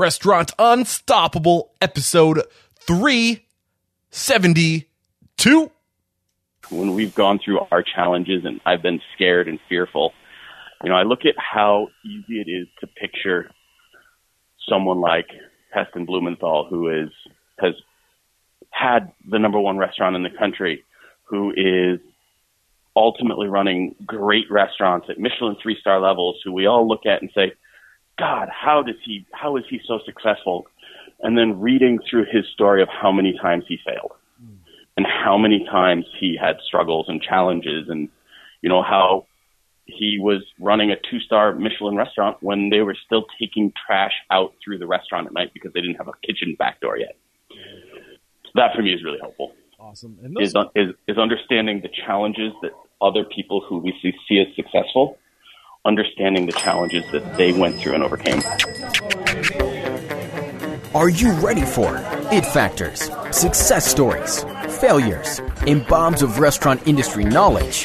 Restaurant Unstoppable, episode 372. When we've gone through our challenges and I've been scared and fearful, you know, I look at how easy it is to picture someone like Heston Blumenthal, who is has had the number one restaurant in the country, who is ultimately running great restaurants at Michelin three star levels, who we all look at and say, God, how does he how is he so successful? And then reading through his story of how many times he failed and how many times he had struggles and challenges and you know how he was running a two star Michelin restaurant when they were still taking trash out through the restaurant at night because they didn't have a kitchen back door yet. So that for me is really helpful. Awesome. And those- is, is, is understanding the challenges that other people who we see, see as successful, understanding the challenges that they went through and overcame. Are you ready for it factors, success stories, failures, and bombs of restaurant industry knowledge?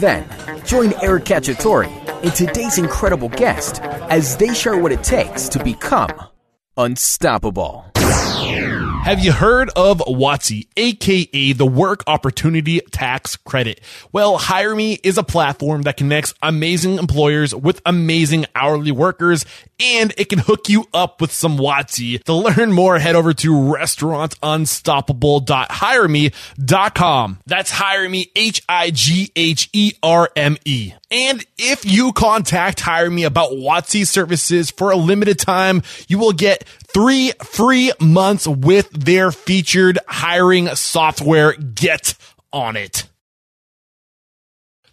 Then, join Eric Cacciatore and today's incredible guest as they share what it takes to become unstoppable. Have you heard of WOTC, aka the Work Opportunity Tax Credit? Well, HigherMe is a platform that connects amazing employers with amazing hourly workers, and it can hook you up with some WOTC. To learn more, head over to restaurantunstoppable.higherme.com. That's HigherMe, H-I-G-H-E-R-M-E. And if you contact HigherMe about WOTC services for a limited time, you will get three free months with their featured hiring software. Get on it.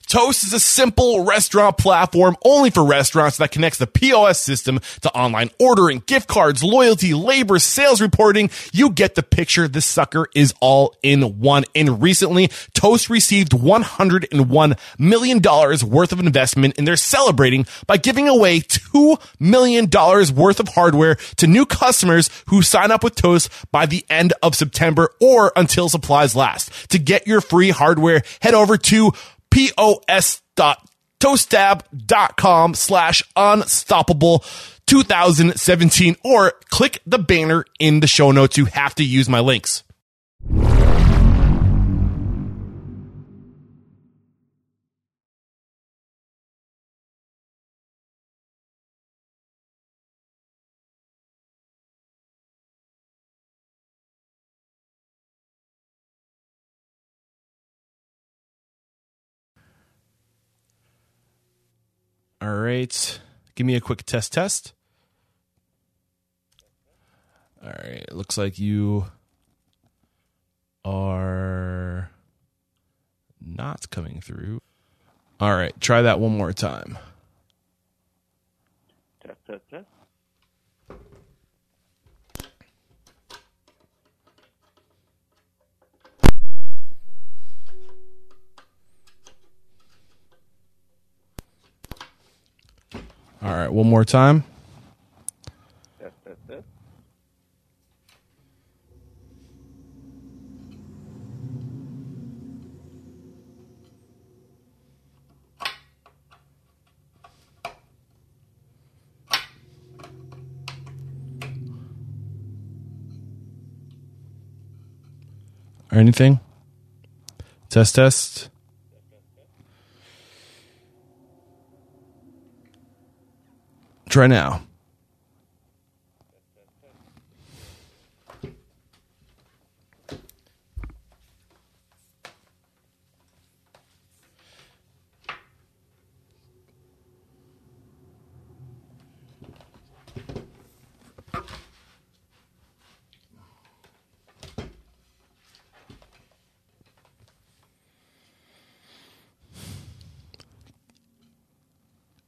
Toast is a simple restaurant platform only for restaurants that connects the POS system to online ordering, gift cards, loyalty, labor, sales reporting. You get the picture. This sucker is all in one. And recently, Toast received $101 million worth of investment and they're celebrating by giving away $2 million worth of hardware to new customers who sign up with Toast by the end of September or until supplies last. To get your free hardware, head over to pos.toasttab.com slash unstoppable 2017 or click the banner in the show notes. You have to use my links. All right. Give me a quick test test. All right. Looks like you are not coming through. All right. Try that one more time. Test, test, test. All right. One more time. Or anything? Test, test. Try now.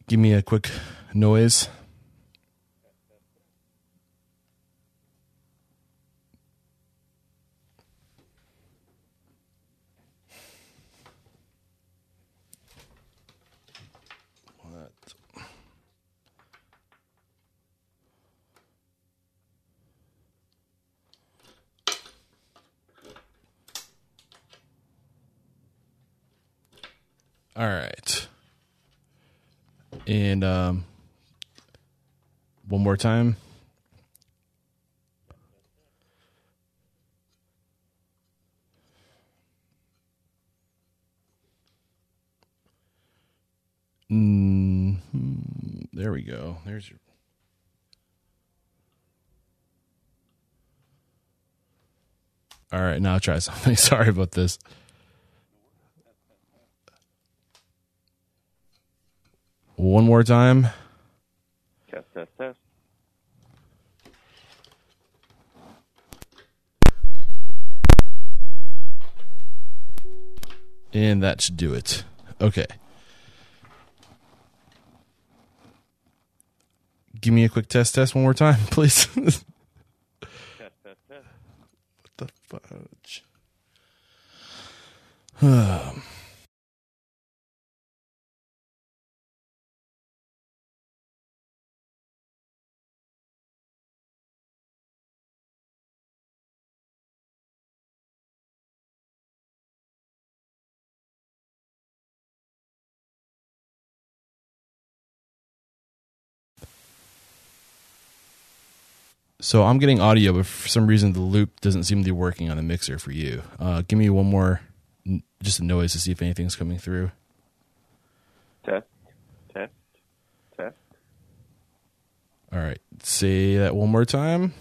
Give me a quick noise. All right. And um, one more time. Mm-hmm. There we go. There's your. All right, now I'll try something. Sorry about this. One more time. Test, test, test. And that should do it. Okay. Give me a quick test test one more time, please. Test, test, test. What the fudge? Um, So I'm getting audio, but for some reason the loop doesn't seem to be working on the mixer for you. Uh, give me one more, just a noise to see if anything's coming through. Test, test, test. All right, say that one more time.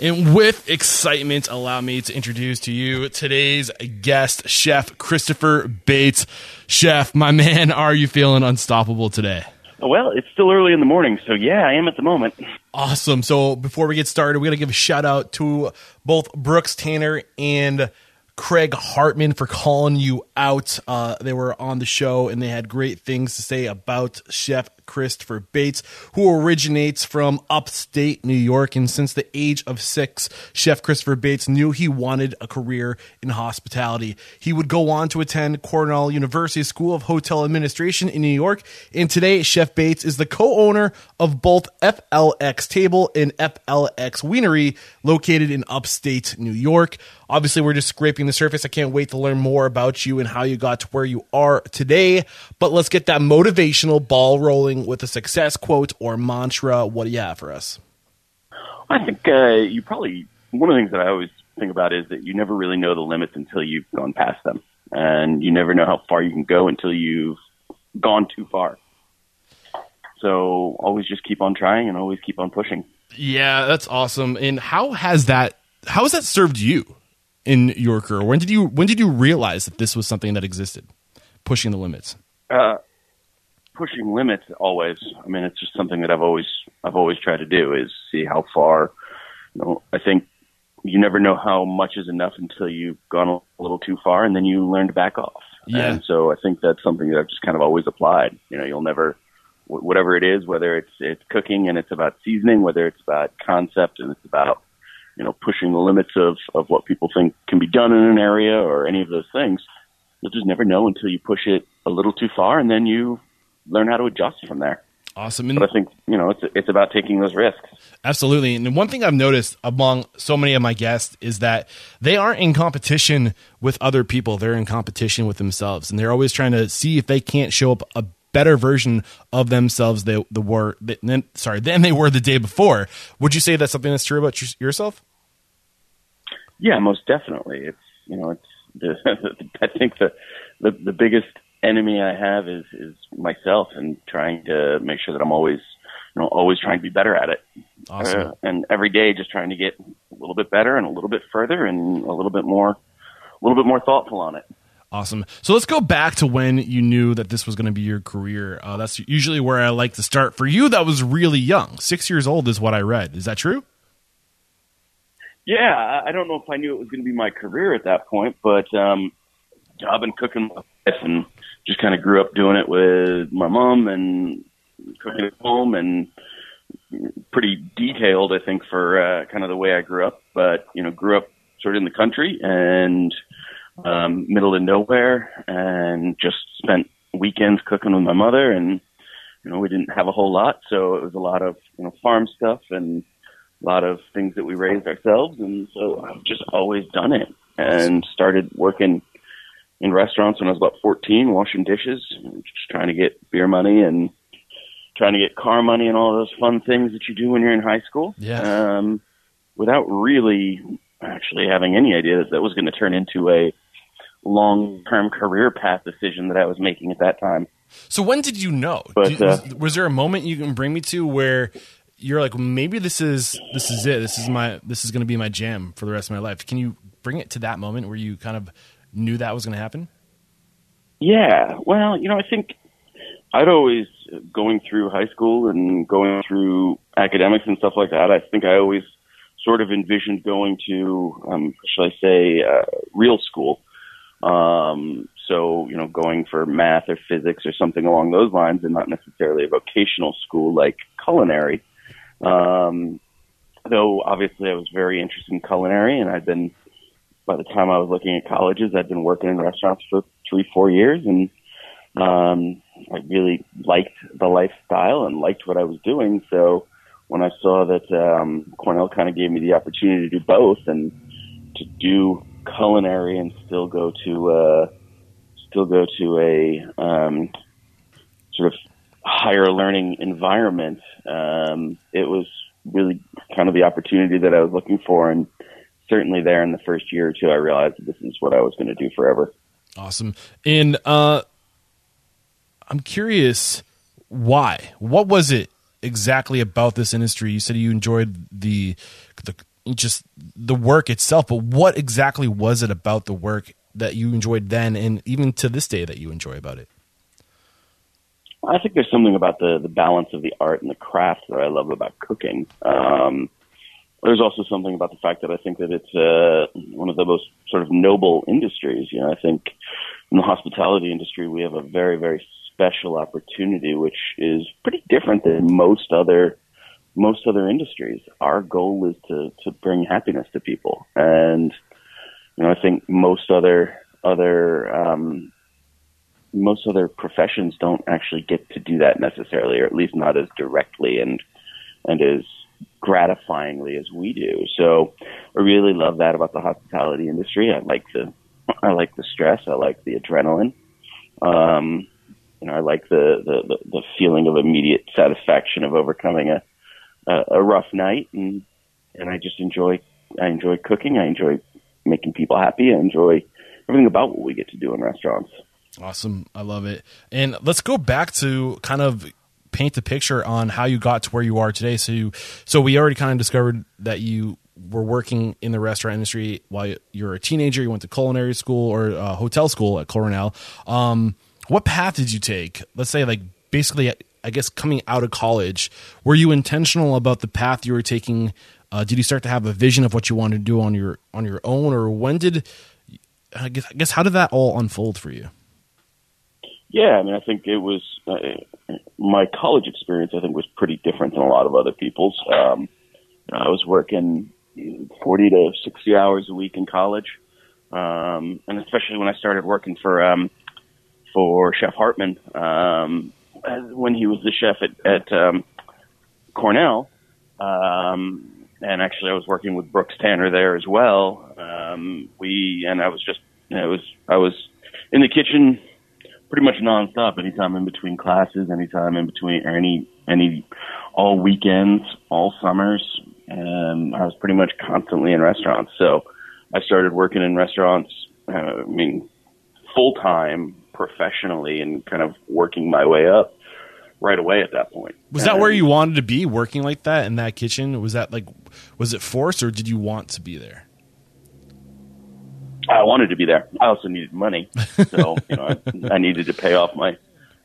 And with excitement, allow me to introduce to you today's guest, Chef Christopher Bates. Chef, my man, are you feeling unstoppable today? Well, it's still early in the morning, so yeah, I am at the moment. Awesome. So before we get started, we got to give a shout out to both Brooks Tanner and Craig Hartman for calling you out. Uh, they were on the show and they had great things to say about Chef Christopher Bates, who originates from upstate New York. And since the age of six, Chef Christopher Bates knew he wanted a career in hospitality. He would go on to attend Cornell University School of Hotel Administration in New York. And today, Chef Bates is the co owner of both FLX Table and FLX Wienery, located in upstate New York. Obviously, we're just scraping the surface. I can't wait to learn more about you and how you got to where you are today. But let's get that motivational ball rolling with a success quote or mantra. What do you have for us? I think uh, you probably one of the things that I always think about is that you never really know the limits until you've gone past them, and you never know how far you can go until you've gone too far. So always just keep on trying and always keep on pushing. Yeah, that's awesome. And how has that how has that served you in your career? When did you when did you realize that this was something that existed? Pushing the limits. Uh, pushing limits always. I mean, it's just something that I've always I've always tried to do is see how far. You know, I think you never know how much is enough until you've gone a little too far, and then you learn to back off. Yeah. And so I think that's something that I've just kind of always applied. You know, you'll never whatever it is, whether it's it's cooking and it's about seasoning, whether it's about concept and it's about you know pushing the limits of of what people think can be done in an area or any of those things. You'll just never know until you push it a little too far, and then you learn how to adjust from there. Awesome. And But I think you know it's it's about taking those risks. Absolutely. And one thing I've noticed among so many of my guests is that they aren't in competition with other people. They're in competition with themselves. And they're always trying to see if they can't show up a better version of themselves they, the were then sorry than they were the day before. Would you say that's something that's true about your- yourself? Yeah, most definitely. It's you know it's the I think the the the biggest enemy I have is is myself and trying to make sure that I'm always you know always trying to be better at it. Awesome. Uh, and every day just trying to get a little bit better and a little bit further and a little bit more a little bit more thoughtful on it. Awesome. So let's go back to when you knew that this was going to be your career. Uh, that's usually where I like to start. For you, that was really young. Six years old is what I read. Is that true? Yeah, I- don't know if I knew it was going to be my career at that point, but um, I've been cooking my life and just kind of grew up doing it with my mom and cooking at home and pretty detailed, I think, for uh, kind of the way I grew up. But you know, grew up sort of in the country and um, middle of nowhere, and just spent weekends cooking with my mother. And you know, we didn't have a whole lot, so it was a lot of you know farm stuff and a lot of things that we raised ourselves, and so I've just always done it. and started working in restaurants when I was about 14, washing dishes, just trying to get beer money and trying to get car money and all those fun things that you do when you're in high school. Yeah. Um, without really actually having any idea that that was going to turn into a long-term career path decision that I was making at that time. So when did you know? But, Did- uh, was, was there a moment you can bring me to where you're like, maybe this is this is it. This is my this is going to be my jam for the rest of my life. Can you bring it to that moment where you kind of knew that was going to happen? Yeah, well, you know, I think I'd always going through high school and going through academics and stuff like that. I think I always sort of envisioned going to, um, shall I say, uh, real school. Um, so you know, going for math or physics or something along those lines, and not necessarily a vocational school like culinary. Um, though obviously I was very interested in culinary, and I'd been by the time I was looking at colleges, I'd been working in restaurants for three, four years, and um, I really liked the lifestyle and liked what I was doing. So when I saw that um, Cornell kind of gave me the opportunity to do both and to do culinary and still go to uh, still go to a um, sort of higher learning environment, um, it was really kind of the opportunity that I was looking for and certainly there in the first year or two, I realized that this is what I was going to do forever. Awesome. And uh, I'm curious why. What was it exactly about this industry? You said you enjoyed the the just the work itself, but what exactly was it about the work that you enjoyed then, and even to this day, that you enjoy about it? I think there's something about the the balance of the art and the craft that I love about cooking. Um, there's also something about the fact that I think that it's uh, one of the most sort of noble industries. You know, I think in the hospitality industry we have a very very special opportunity, which is pretty different than most other most other industries. Our goal is to to bring happiness to people, and you know, I think most other other um, most other professions don't actually get to do that necessarily, or at least not as directly and and as gratifyingly as we do. So I really love that about the hospitality industry. I like the I like the stress. I like the adrenaline. Um, you know, I like the, the, the, feeling of immediate satisfaction of overcoming a, a, a rough night, and and I just enjoy I enjoy cooking. I enjoy making people happy. I enjoy everything about what we get to do in restaurants. Awesome. I love it. And let's go back to kind of paint the picture on how you got to where you are today. So you, so we already kind of discovered that you were working in the restaurant industry while you were a teenager. You went to culinary school or uh, hotel school at Cornell. Um, what path did you take? Let's say like basically, I guess coming out of college, were you intentional about the path you were taking? Uh, did you start to have a vision of what you wanted to do on your on your own, or when did I guess I guess how did that all unfold for you? Yeah, I mean, I think it was uh, my college experience. I think was pretty different than a lot of other people's. Um, I was working forty to sixty hours a week in college, um, and especially when I started working for um, for Chef Hartman um, when he was the chef at, at um, Cornell. Um, and actually, I was working with Brooks Tanner there as well. Um, we and I was just I was I was in the kitchen pretty much nonstop. Anytime in between classes, anytime in between, or any any all weekends, all summers. Um, I was pretty much constantly in restaurants. So I started working in restaurants. Uh, I mean, full time, professionally, and kind of working my way up right away at that point. Was that where you wanted to be, working like that in that kitchen? Was that like, was it forced, or did you want to be there? I wanted to be there. I also needed money, so you know, I, I needed to pay off my. You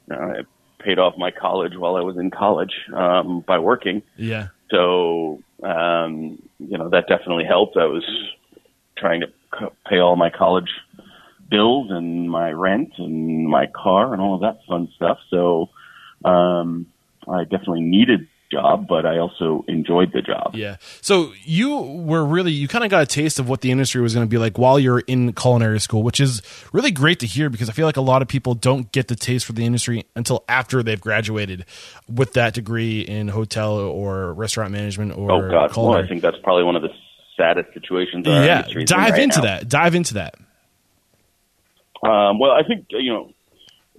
know, I paid off my college while I was in college um, by working. Yeah. So um, you know that definitely helped. I was trying to c- pay all my college bills and my rent and my car and all of that fun stuff. So um, I definitely needed job, but I also enjoyed the job. Yeah. So you were really you kind of got a taste of what the industry was going to be like while you're in culinary school, which is really great to hear because I feel like a lot of people don't get the taste for the industry until after they've graduated with that degree in hotel or restaurant management or Oh God! Well. I think that's probably one of the saddest situations. In our yeah, is in dive right into now. that. Dive into that. Um, well, I think you know,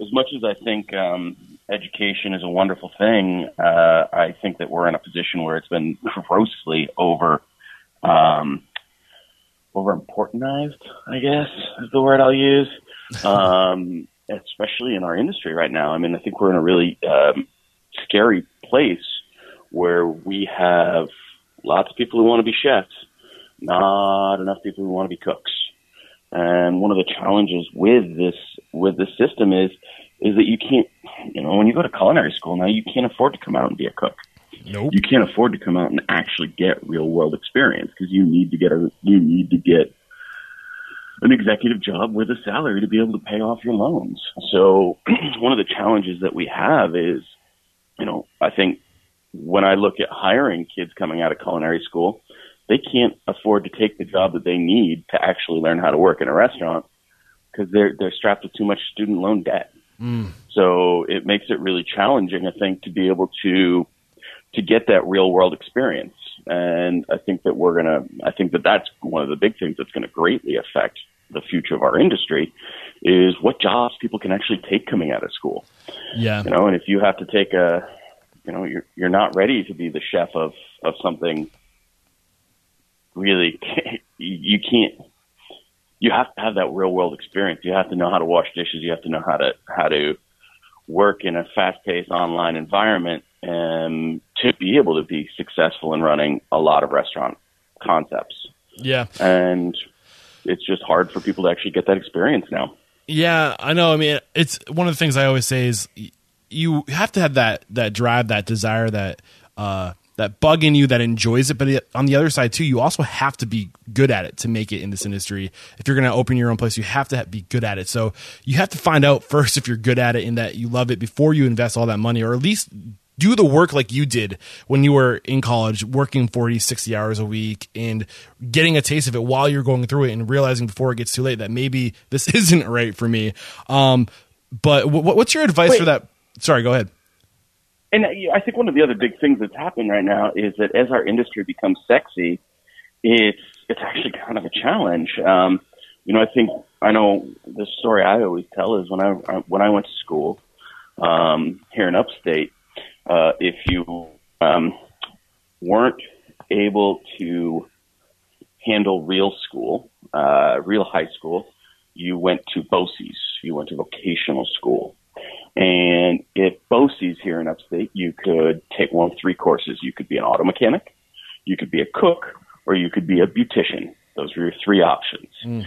as much as I think um, education is a wonderful thing, uh, I think that we're in a position where it's been grossly over um, over importantized. I guess is the word I'll use. Um, especially in our industry right now. I mean, I think we're in a really um, scary place where we have lots of people who want to be chefs, not enough people who want to be cooks. And one of the challenges with this with this system is is that you can't you know when you go to culinary school now you can't afford to come out and be a cook. Nope. You can't afford to come out and actually get real world experience because you need to get a you need to get an executive job with a salary to be able to pay off your loans. So one of the challenges that we have is, you know, I think when I look at hiring kids coming out of culinary school, they can't afford to take the job that they need to actually learn how to work in a restaurant because they're they're strapped with too much student loan debt. So it makes it really challenging, I think, to be able to to get that real world experience. And I think that we're gonna. I think that that's one of the big things that's going to greatly affect the future of our industry is what jobs people can actually take coming out of school. Yeah. You know, and if you have to take a, you know, you're you're not ready to be the chef of of something. Really, you can't. You have to have that real world experience. You have to know how to wash dishes. You have to know how to how to work in a fast paced online environment and to be able to be successful in running a lot of restaurant concepts. Yeah. And it's just hard for people to actually get that experience now. Yeah, I know. I mean, it's one of the things I always say is you have to have that that drive, that desire, that uh, that bug in you that enjoys it. But it, on the other side too, you also have to be good at it to make it in this industry. If you're going to open your own place, you have to be good at it. So you have to find out first if you're good at it and that you love it before you invest all that money, or at least do the work like you did when you were in college working 40 60 hours a week and getting a taste of it while you're going through it and realizing before it gets too late that maybe this isn't right for me um, but w- what's your advice Wait. for that sorry go ahead And I think one of the other big things that's happening right now is that as our industry becomes sexy, it's it's actually kind of a challenge. Um, you know, I think I know the story I always tell is when I when I went to school um, here in upstate, uh, if you um, weren't able to handle real school, uh, real high school, you went to BOCES. You went to vocational school. And at BOCES here in upstate, you could take one of three courses. You could be an auto mechanic, you could be a cook, or you could be a beautician. Those were your three options. Hmm.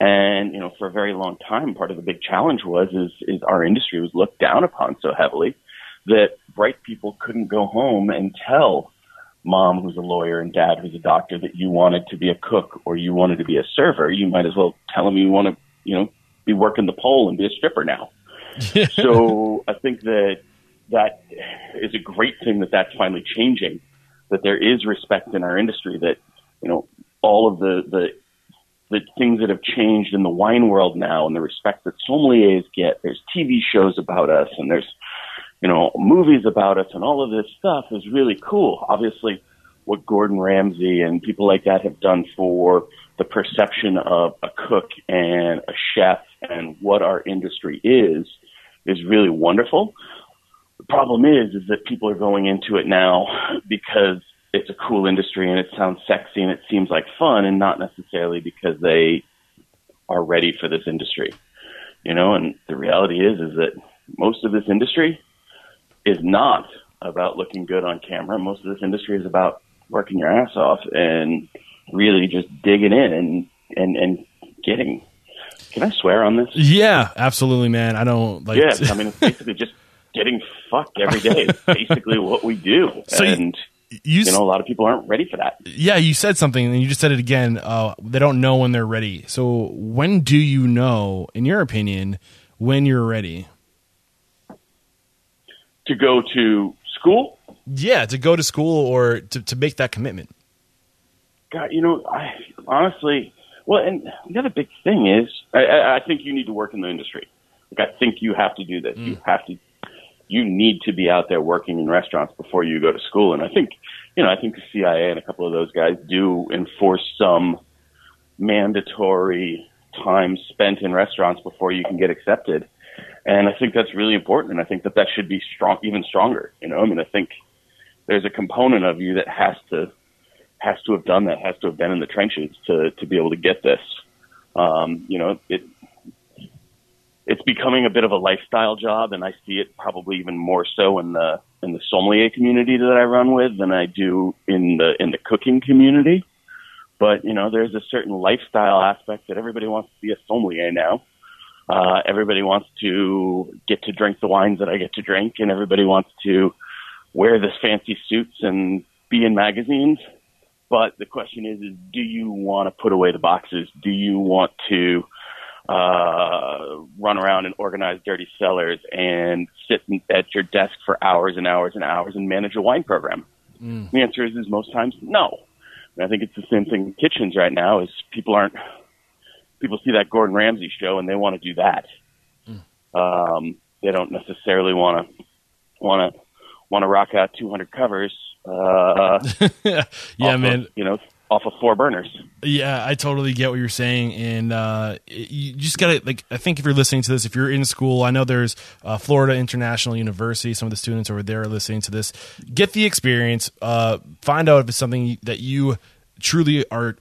And, you know, for a very long time, part of the big challenge was is, is our industry was looked down upon so heavily that bright people couldn't go home and tell mom who's a lawyer and dad who's a doctor that you wanted to be a cook or you wanted to be a server. You might as well tell them you want to, you know, be working the pole and be a stripper now. so I think that that is a great thing that that's finally changing. That there is respect in our industry. That you know all of the the the things that have changed in the wine world now, and the respect that sommeliers get. There's TV shows about us, and there's you know movies about us, and all of this stuff is really cool. Obviously, what Gordon Ramsay and people like that have done for the perception of a cook and a chef and what our industry is is really wonderful. The problem is, is that people are going into it now because it's a cool industry and it sounds sexy and it seems like fun, and not necessarily because they are ready for this industry. You know, and the reality is, is that most of this industry is not about looking good on camera. Most of this industry is about working your ass off and really just digging in and and and getting. Can I swear on this? yeah absolutely man i don't like Yes, I mean it's basically just getting fucked every day. It's basically what we do, So you- and you, you know a lot of people aren't ready for that. yeah you said something and you just said it again uh, they don't know when they're ready so when do you know in your opinion when you're ready To go to school, yeah to go to school or to, to make that commitment God, you know, I honestly, well, and the other big thing is, I, I, I think you need to work in the industry. Like, I think you have to do this. You mm. have to, you need to be out there working in restaurants before you go to school. And I think you know, I think the CIA and a couple of those guys do enforce some mandatory time spent in restaurants before you can get accepted. And I think that's really important. And I think that that should be strong, even stronger. You know, I mean, I think there's a component of you that has to has to have done that, has to have been in the trenches to to be able to get this. Um, you know, it it's becoming a bit of a lifestyle job, and I see it probably even more so in the in the sommelier community that I run with than I do in the in the cooking community. But you know, there's a certain lifestyle aspect that everybody wants to be a sommelier now. Uh, everybody wants to get to drink the wines that I get to drink, and everybody wants to wear this fancy suits and be in magazines. But the question is, is do you want to put away the boxes? Do you want to uh, run around and organize dirty cellars and sit at your desk for hours and hours and hours and manage a wine program? Mm. The answer is, is most times no. And I think it's the same thing in kitchens right now. Is people aren't people see that Gordon Ramsay show and they want to do that. Mm. Um, they don't necessarily want to want to want to rock out 200 covers. Uh, yeah, man. Of, you know, off of four burners. Yeah, I totally get what you're saying, and uh, you just gotta like. I think if you're listening to this, if you're in school, I know there's uh, Florida International University. Some of the students over there are listening to this. Get the experience. Uh, find out if it's something that you truly are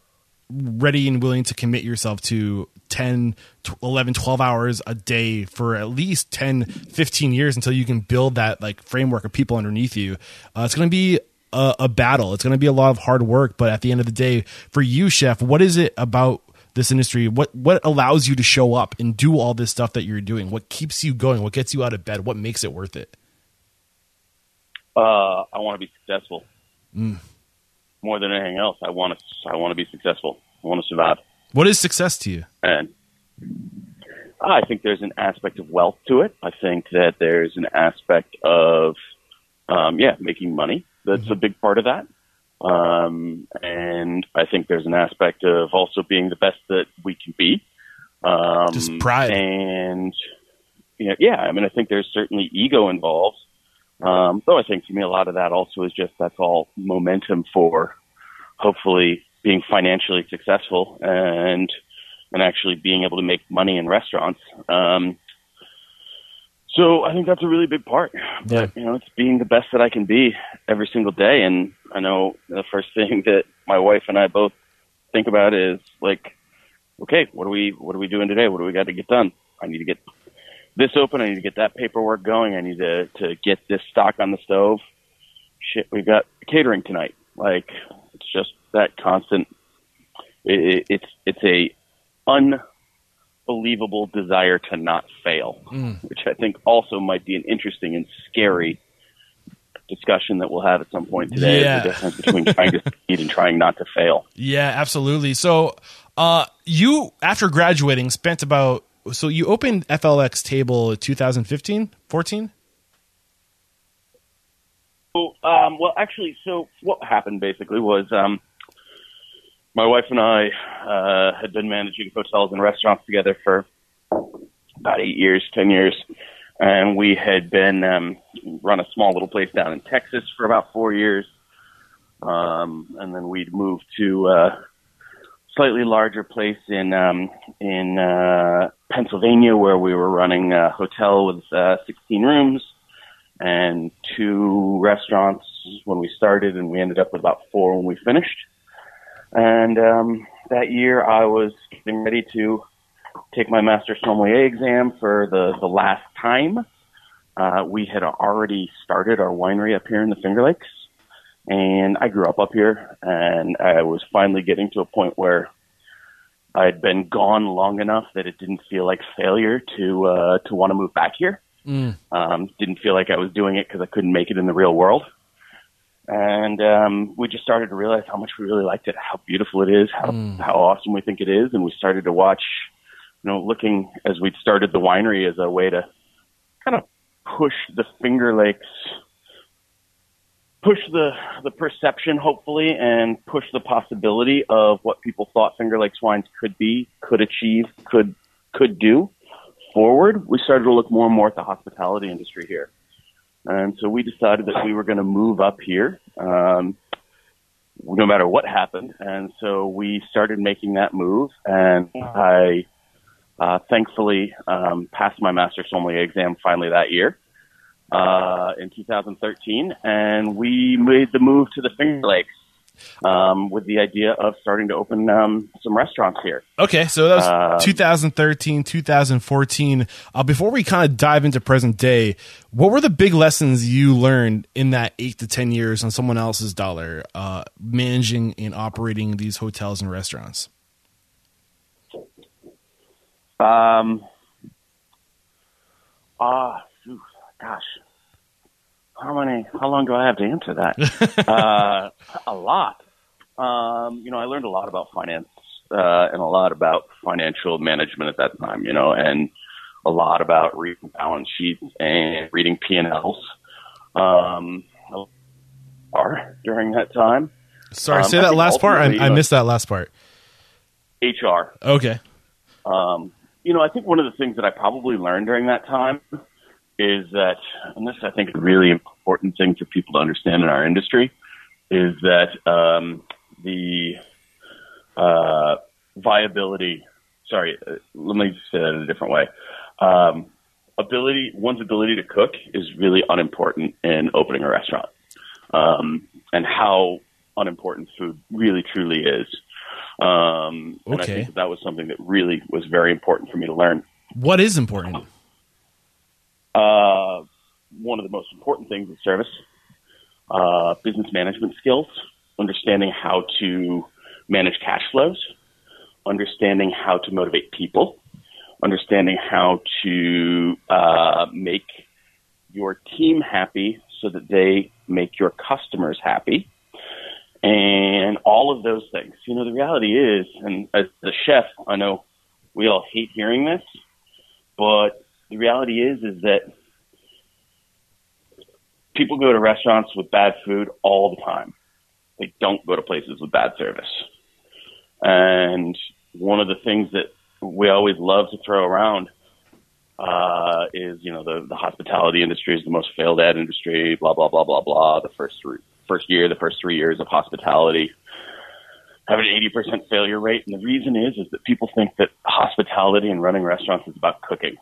ready and willing to commit yourself to 10 11 12 hours a day for at least 10 15 years until you can build that like framework of people underneath you uh, it's going to be a, a battle. It's going to be a lot of hard work, but at the end of the day, for you, chef, what is it about this industry? What what allows you to show up and do all this stuff that you're doing? What keeps you going? What gets you out of bed? What makes it worth it? Uh, I want to be successful. Mm. More than anything else, I want to. I want to be successful. I want to survive. What is success to you? And I think there's an aspect of wealth to it. I think that there's an aspect of, um, yeah, making money. That's mm-hmm. a big part of that. Um, and I think there's an aspect of also being the best that we can be. Um, Just pride. And, you know, yeah, I mean, I think there's certainly ego involved. Um, though I think to me, a lot of that also is just that's all momentum for hopefully being financially successful and, and actually being able to make money in restaurants. Um, so I think that's a really big part. But you know, it's being the best that I can be every single day. And I know the first thing that my wife and I both think about is like, okay, what are we what are we doing today? What do we got to get done? I need to get this open. I need to get that paperwork going. I need to to get this stock on the stove. Shit, we've got catering tonight. Like it's just that constant. It, it's it's a unbelievable desire to not fail, mm. which I think also might be an interesting and scary discussion that we'll have at some point today. Yeah. The difference between trying to succeed and trying not to fail. Yeah, absolutely. So, uh, you after graduating spent about so you opened FLX Table 2015, 14. So, um, well, actually, so what happened basically was um, my wife and I uh, had been managing hotels and restaurants together for about eight years, ten years, and we had been um, run a small little place down in Texas for about four years, um, and then we'd moved to a slightly larger place in um, in uh, Pennsylvania where we were running a hotel with uh, 16 rooms and two restaurants when we started, and we ended up with about four when we finished. And um, that year, I was getting ready to take my master sommelier exam for the the last time. Uh, we had already started our winery up here in the Finger Lakes, and I grew up up here, and I was finally getting to a point where I had been gone long enough that it didn't feel like failure to uh, to want to move back here. Mm. Um, didn't feel like I was doing it because I couldn't make it in the real world and um, we just started to realize how much we really liked it, how beautiful it is, how mm. how awesome we think it is, and we started to watch, you know, looking as we'd started the winery as a way to kind of push the Finger Lakes, push the the perception, hopefully, and push the possibility of what people thought Finger Lakes wines could be, could achieve, could could do forward. We started to look more and more at the hospitality industry here and so we decided that we were going to move up here. Um, no matter what happened. And so we started making that move, and I uh, thankfully um, passed my master sommelier exam finally that year uh, in 2013, and we made the move to the Finger Lakes um, with the idea of starting to open um, some restaurants here. Okay, so that was Um, 2013, 2014. Uh, before we kind of dive into present day, what were the big lessons you learned in that eight to 10 years on someone else's dollar, uh, managing and operating these hotels and restaurants? Um, ah, phew, gosh, how many? How long do I have to answer that? uh, a lot. Um, you know, I learned a lot about finance uh, and a lot about financial management at that time. You know, and a lot about reading balance sheets and reading P and Ls. Um, are during that time Sorry, Um, say that last part. I, I missed that last part. HR. Okay. Um, you know, I think one of the things that I probably learned during that time is that, and this I think is a really important thing for people to understand in our industry, is that um, the uh, viability. Sorry, uh, let me say that in a different way. Um, ability, one's ability to cook is really unimportant in opening a restaurant, um, and how unimportant food really truly is. Um, and I Okay. think that, that was something that really was very important for me to learn. What is important? Uh, one of the most important things is service, uh, business management skills, understanding how to manage cash flows, understanding how to motivate people, understanding how to uh, make your team happy so that they make your customers happy. And all of those things. You know, the reality is, and as a chef, I know we all hate hearing this, but the reality is, is that people go to restaurants with bad food all the time. They don't go to places with bad service. And one of the things that we always love to throw around uh, is, you know, the, the hospitality industry is the most failed ad industry, blah, blah, blah, blah, blah. The first three, first year, the first three years of hospitality have an 80% failure rate. And the reason is, is that people think that hospitality and running restaurants is about cooking.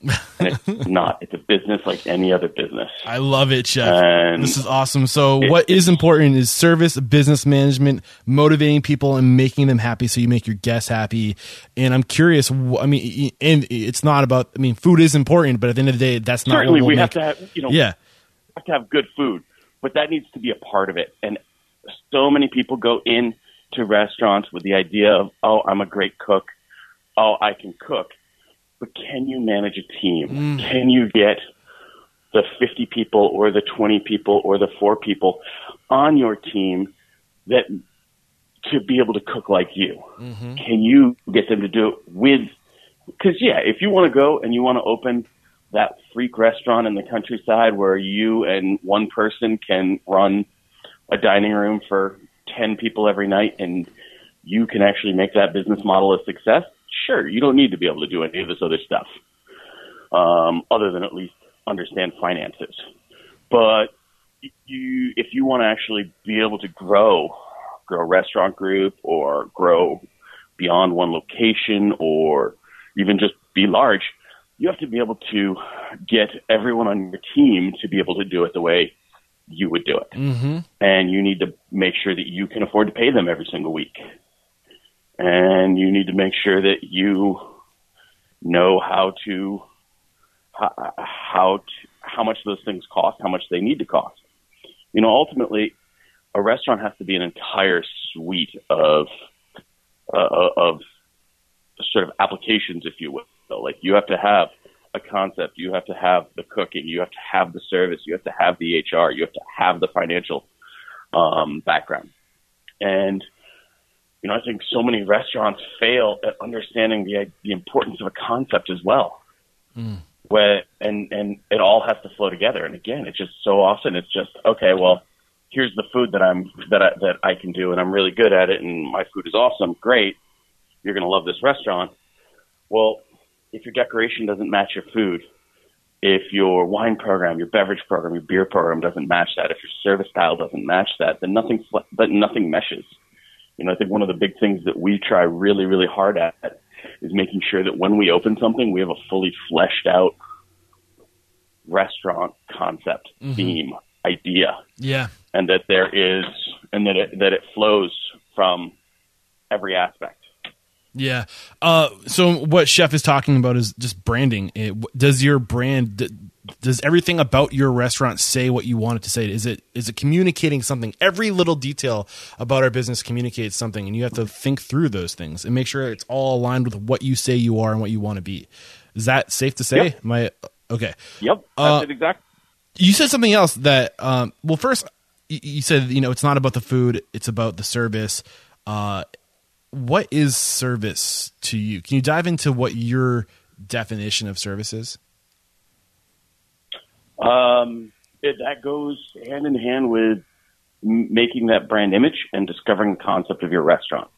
And it's not. It's a business like any other business. I love it, chef. And this is awesome. So, it- what is important is service, business management, motivating people, and making them happy. So you make your guests happy. And I'm curious. I mean, and it's not about. I mean, food is important, but at the end of the day, that's not certainly what will we make, have to have, you know, Yeah, have to have good food, but that needs to be a part of it. And so many people go in to restaurants with the idea of, oh, I'm a great cook. Oh, I can cook. But can you manage a team? Mm. Can you get the 50 people or the 20 people or the four people on your team that to be able to cook like you? Mm-hmm. Can you get them to do it with? Because yeah, if you want to go and you want to open that freak restaurant in the countryside where you and one person can run a dining room for 10 people every night and you can actually make that business model a success, sure, you don't need to be able to do any of this other stuff, um, other than at least understand finances. But you, if you want to actually be able to grow, grow a restaurant group or grow beyond one location or even just be large, you have to be able to get everyone on your team to be able to do it the way you would do it. mm-hmm. And you need to make sure that you can afford to pay them every single week. And you need to make sure that you know how to how, how to, how much those things cost, how much they need to cost. You know, ultimately, a restaurant has to be an entire suite of uh, of sort of applications, if you will. Like you have to have a concept, you have to have the cooking, you have to have the service, you have to have the HR, you have to have the financial um, background. And you know, I think so many restaurants fail at understanding the the importance of a concept as well. Hmm. Where and and it all has to flow together. And again, it's just so often it's just okay. Well, here's the food that I'm that I, that I can do, and I'm really good at it, and my food is awesome. Great, you're going to love this restaurant. Well, if your decoration doesn't match your food, If your wine program, your beverage program, your beer program doesn't match that, if your service style doesn't match that, then nothing, but nothing meshes. You know, I think one of the big things that we try really, really hard at is making sure that when we open something, we have a fully fleshed out restaurant concept, mm-hmm. theme, idea. Yeah. And that there is, and that it, that it flows from every aspect. Yeah. Uh, so what Chef is talking about is just branding. It, does your brand does everything about your restaurant say what you want it to say? Is it is it communicating something? Every little detail about our business communicates something, and you have to think through those things and make sure it's all aligned with what you say you are and what you want to be. Is that safe to say? Yep. Am I okay? Yep. Uh, That's uh, exact. You said something else that um, well, first you said you know it's not about the food; it's about the service. Uh, what is service to you? Can you dive into what your definition of service is? Um, it, that goes hand in hand with making that brand image and discovering the concept of your restaurant.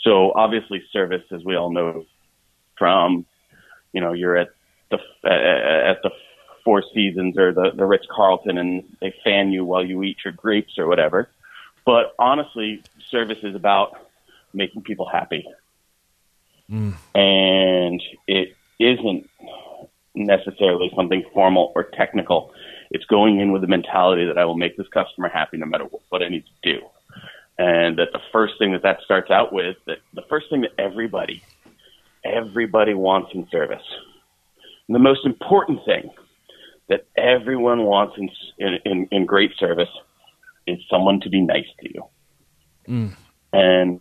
So obviously, service, as we all know, from you know you're at the at the Four Seasons or the the Ritz Carlton, and they fan you while you eat your grapes or whatever. But honestly, service is about making people happy. Mm. And it isn't necessarily something formal or technical. It's going in with the mentality that I will make this customer happy no matter what I need to do. And that the first thing that that starts out with, that the first thing that everybody, everybody wants in service, and the most important thing that everyone wants in, in, in, great service is someone to be nice to you. Mm. And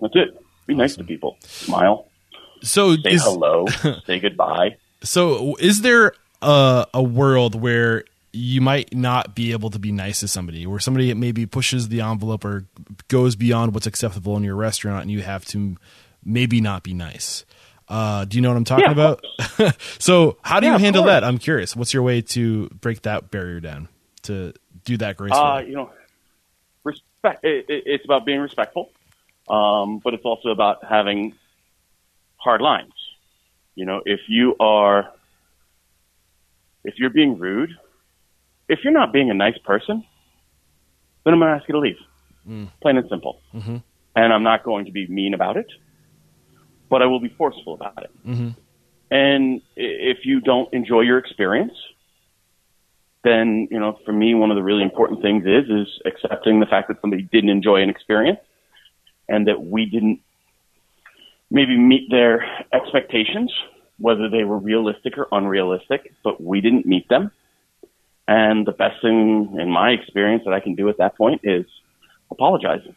that's it. Be nice to people. Smile. So say is, hello. say goodbye. So is there a, a world where you might not be able to be nice to somebody, where somebody maybe pushes the envelope or goes beyond what's acceptable in your restaurant, and you have to maybe not be nice. Uh, do you know what I'm talking yeah, about? so, how do yeah, you handle that? I'm curious. What's your way to break that barrier down to do that gracefully? Uh, you know, respect. It, it, it's about being respectful. Um, but it's also about having hard lines. You know, if you are, if you're being rude, if you're not being a nice person, then I'm going to ask you to leave. Mm. Plain and simple. Mm-hmm. And I'm not going to be mean about it, but I will be forceful about it. Mm-hmm. And if you don't enjoy your experience, then you know, for me, one of the really important things is is accepting the fact that somebody didn't enjoy an experience and that we didn't maybe meet their expectations, whether they were realistic or unrealistic, but we didn't meet them. And the best thing in my experience that I can do at that point is apologizing.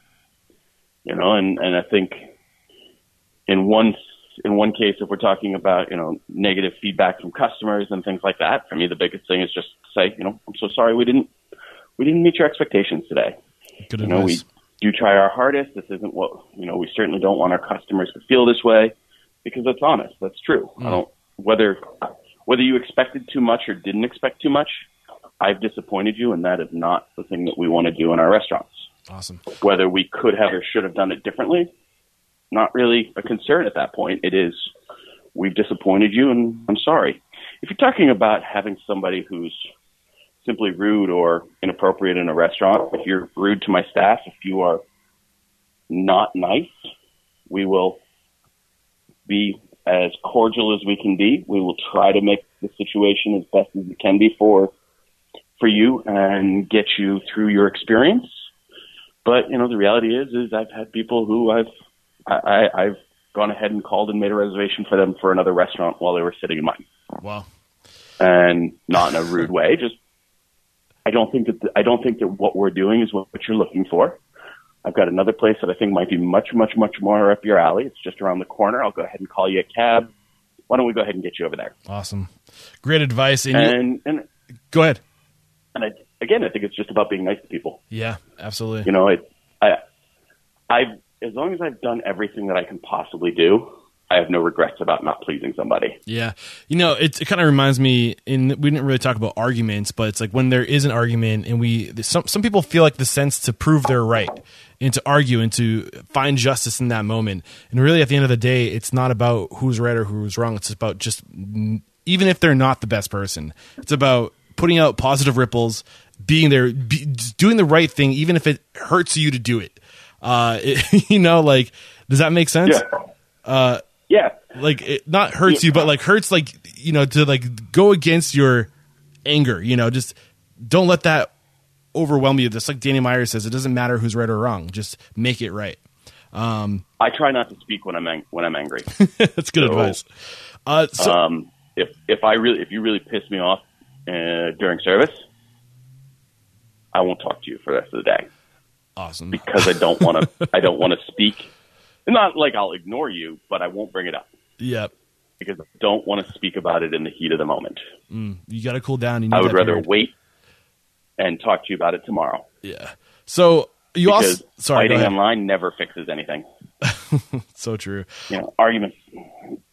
You know, and, and I think in one in one case, if we're talking about you know negative feedback from customers and things like that, for me the biggest thing is just say, you know, I'm so sorry we didn't we didn't meet your expectations today. Good you advice. know, we do try our hardest. This isn't what you know. We certainly don't want our customers to feel this way because that's honest. That's true. Mm. I don't whether whether you expected too much or didn't expect too much. I've disappointed you, and that is not the thing that we want to do in our restaurants. Awesome. Whether we could have or should have done it differently, not really a concern at that point. It is we've disappointed you, and I'm sorry. If you're talking about having somebody who's simply rude or inappropriate in a restaurant, if you're rude to my staff, if you are not nice, we will be as cordial as we can be. We will try to make the situation as best as it can be for for you and get you through your experience. But you know, the reality is, is I've had people who I've I, I've gone ahead and called and made a reservation for them for another restaurant while they were sitting in mine. Wow. And not in a rude way, just I don't think that the, I don't think that what we're doing is what, what you're looking for. I've got another place that I think might be much, much, much more up your alley. It's just around the corner. I'll go ahead and call you a cab. Why don't we go ahead and get you over there? Awesome, great advice. And and, and go ahead. And I, again, I think it's just about being nice to people. Yeah, absolutely. You know, it, I, I, as long as I've done everything that I can possibly do, I have no regrets about not pleasing somebody. Yeah, you know, it, it kind of reminds me. In we didn't really talk about arguments, but it's like when there is an argument, and we some some people feel like the sense to prove they're right and to argue and to find justice in that moment. And really, at the end of the day, it's not about who's right or who's wrong. It's about just even if they're not the best person. It's about putting out positive ripples, being there, be, doing the right thing, even if it hurts you to do it. Uh, it, you know, like, does that make sense? Yeah. Uh, Yeah. like it not hurts you, but like hurts like you know to like go against your anger. You know, just don't let that overwhelm you. Just like Danny Meyer says, it doesn't matter who's right or wrong. Just make it right. Um, I try not to speak when I'm ang- when I'm angry. that's good So- advice. Uh, so um, if if I really if you really piss me off uh, during service, I won't talk to you for the rest of the day awesome. because I don't want to. I don't want to speak. Not like I'll ignore you, but I won't bring it up Yep. because I don't want to speak about it in the heat of the moment. You got to cool down. I would rather period. wait and talk to you about it tomorrow. Yeah. So you Because also sorry. Fighting online never fixes anything. So true. You know, arguments,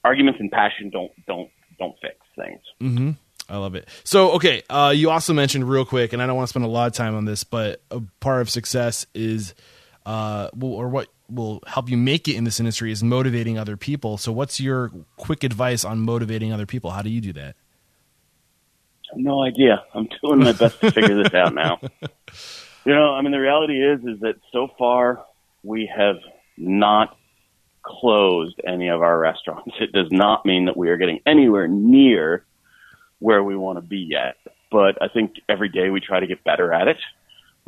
arguments and passion don't don't don't fix things. Mm-hmm. I love it. So, okay, uh, you also mentioned real quick, and I don't want to spend a lot of time on this, but a part of success is, uh, or what will help you make it in this industry is motivating other people. So, what's your quick advice on motivating other people? How do you do that? No idea. I'm doing my best to figure this out now. You know, I mean, the reality is, is that so far we have not closed any of our restaurants. It does not mean that we are getting anywhere near where we want to be yet. But I think every day we try to get better at it.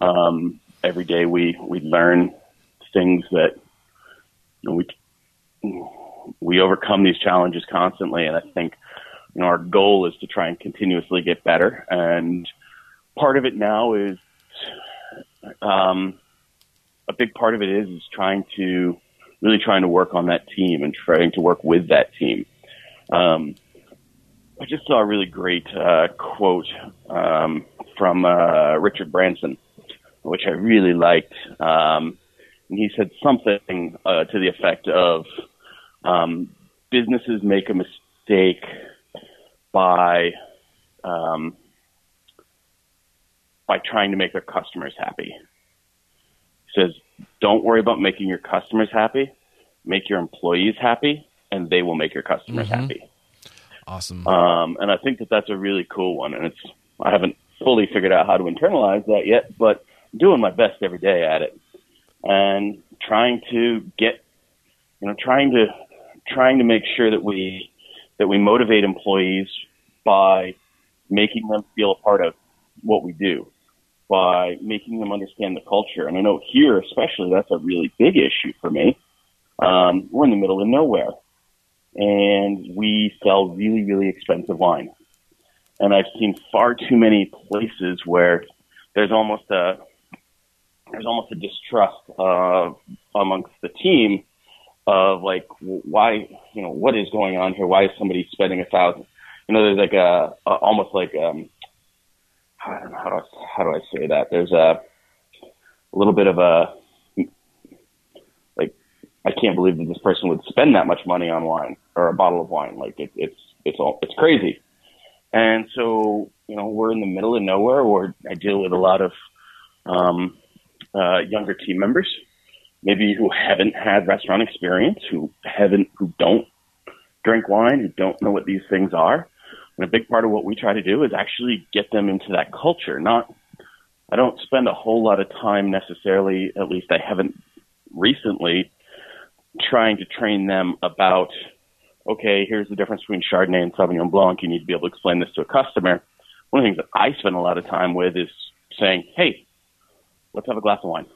Um, every day we, we learn things that you know, we we overcome these challenges constantly, and I think you know our goal is to try and continuously get better. And part of it now is um, a big part of it is is trying to really trying to work on that team and trying to work with that team. Um, I just saw a really great uh, quote um, from uh, Richard Branson, which I really liked. Um, and he said something uh, to the effect of um, businesses make a mistake by um, by trying to make their customers happy. He says, "Don't worry about making your customers happy. Make your employees happy, and they will make your customers happy." Awesome. Um, and I think that that's a really cool one. And it's I haven't fully figured out how to internalize that yet, but I'm doing my best every day at it, and trying to get, you know, trying to trying to make sure that we that we motivate employees by making them feel a part of what we do, by making them understand the culture. And I know here, especially, that's a really big issue for me. Um, we're in the middle of nowhere and we sell really, really expensive wine. And I've seen far too many places where there's almost a there's almost a distrust uh, amongst the team of like why you know what is going on here? Why is somebody spending a thousand? You know, there's like a, a almost like um I don't know how do I, how do I say that? There's a a little bit of a like I can't believe that this person would spend that much money on wine or a bottle of wine. Like it, it's it's all it's crazy. And so you know we're in the middle of nowhere. Where I deal with a lot of um, uh, younger team members, maybe who haven't had restaurant experience, who haven't who don't drink wine, who don't know what these things are. And a big part of what we try to do is actually get them into that culture. Not I don't spend a whole lot of time necessarily, at least I haven't recently, trying to train them about, okay, here's the difference between Chardonnay and Sauvignon Blanc. You need to be able to explain this to a customer. One of the things that I spend a lot of time with is saying, hey, let's have a glass of wine.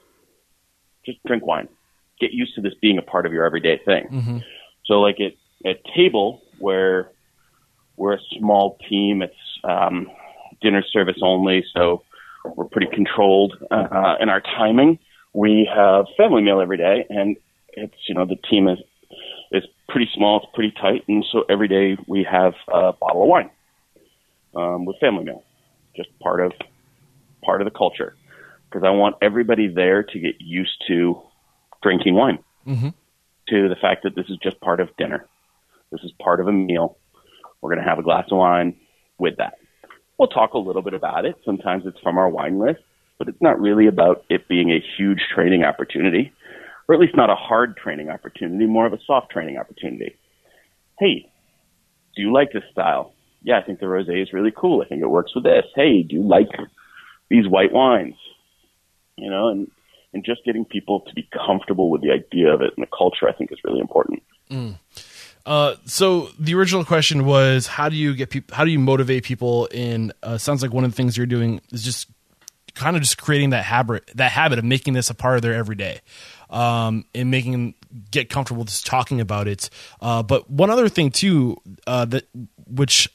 Just drink wine. Get used to this being a part of your everyday thing. So, like at, at table, where we're a small team, it's um, dinner service only, so we're pretty controlled uh, in our timing. We have family meal every day, and it's you know the team is is pretty small, it's pretty tight, and so every day we have a bottle of wine um, with family meal, just part of part of the culture. Because I want everybody there to get used to drinking wine, mm-hmm. to the fact that this is just part of dinner. This is part of a meal. We're going to have a glass of wine with that. We'll talk a little bit about it. Sometimes it's from our wine list, but it's not really about it being a huge training opportunity, or at least not a hard training opportunity, more of a soft training opportunity. Hey, do you like this style? yeah, I think the rosé is really cool. I think it works with this. Hey, do you like these white wines? You know, and and just getting people to be comfortable with the idea of it and the culture, I think, is really important. Mm. Uh, so the original question was, how do you get people? How do you motivate people? In uh, sounds like one of the things you're doing is just kind of just creating that habit, that habit of making this a part of their everyday, um, and making them get comfortable just talking about it. Uh, but one other thing too, uh, that which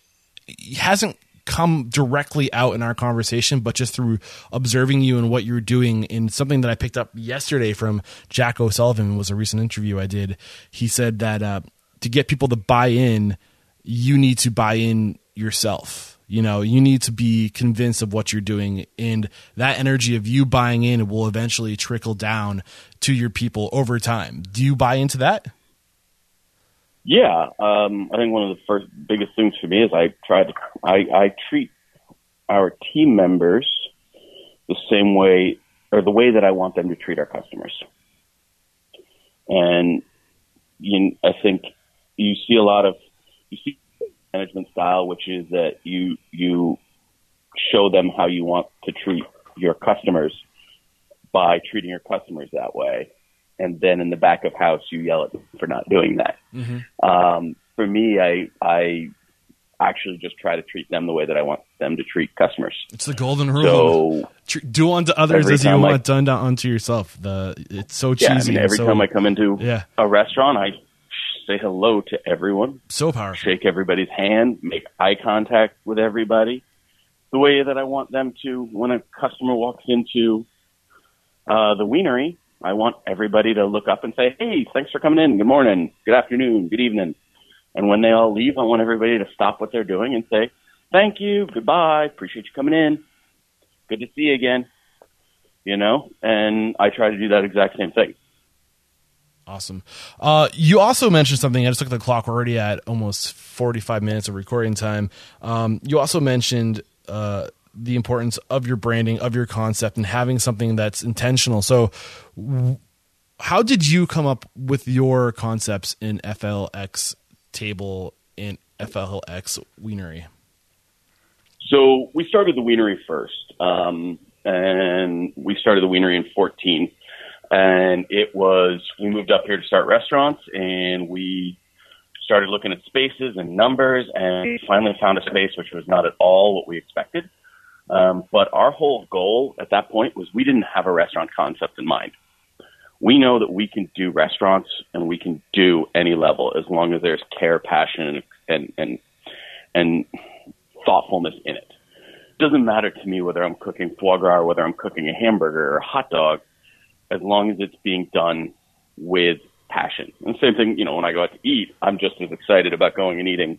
hasn't come directly out in our conversation, but just through observing you and what you're doing. In something that I picked up yesterday from Jack O'Sullivan was a recent interview I did. He said that uh, to get people to buy in, you need to buy in yourself. You know, you need to be convinced of what you're doing, and that energy of you buying in will eventually trickle down to your people over time. Do you buy into that? Yeah, um, I think one of the first biggest things for me is I try to I, I treat our team members the same way or the way that I want them to treat our customers. And you, I think you see a lot of you see management style, which is that you you show them how you want to treat your customers by treating your customers that way and then in the back of house you yell at them for not doing that. Mm-hmm. Um, for me, I I actually just try to treat them the way that I want them to treat customers. It's the golden rule. So do unto others as you want done unto yourself. The it's so cheesy. Yeah, I mean, every so, time I come into yeah. a restaurant, I say hello to everyone. So powerful. Shake everybody's hand. Make eye contact with everybody. The way that I want them to when a customer walks into uh, the wienery, I want everybody to look up and say, "Hey, thanks for coming in. Good morning, good afternoon, good evening." And when they all leave, I want everybody to stop what they're doing and say, "Thank you, goodbye, appreciate you coming in. Good to see you again." You know, and I try to do that exact same thing. Awesome. Uh, you also mentioned something. I just looked at the clock. We're already at almost 45 minutes of recording time. Um, you also mentioned uh, the importance of your branding, of your concept, and having something that's intentional. So, how did you come up with your concepts in FLX table and FLX Wienery? So we started the Wienery first, um, and we started the Wienery in 14. And it was we moved up here to start restaurants, and we started looking at spaces and numbers, and finally found a space which was not at all what we expected. Um, but our whole goal at that point was we didn't have a restaurant concept in mind. We know that we can do restaurants and we can do any level as long as there's care, passion, and and and thoughtfulness in it. Doesn't matter to me whether I'm cooking foie gras or whether I'm cooking a hamburger or a hot dog, as long as it's being done with passion. And same thing, you know, when I go out to eat, I'm just as excited about going and eating,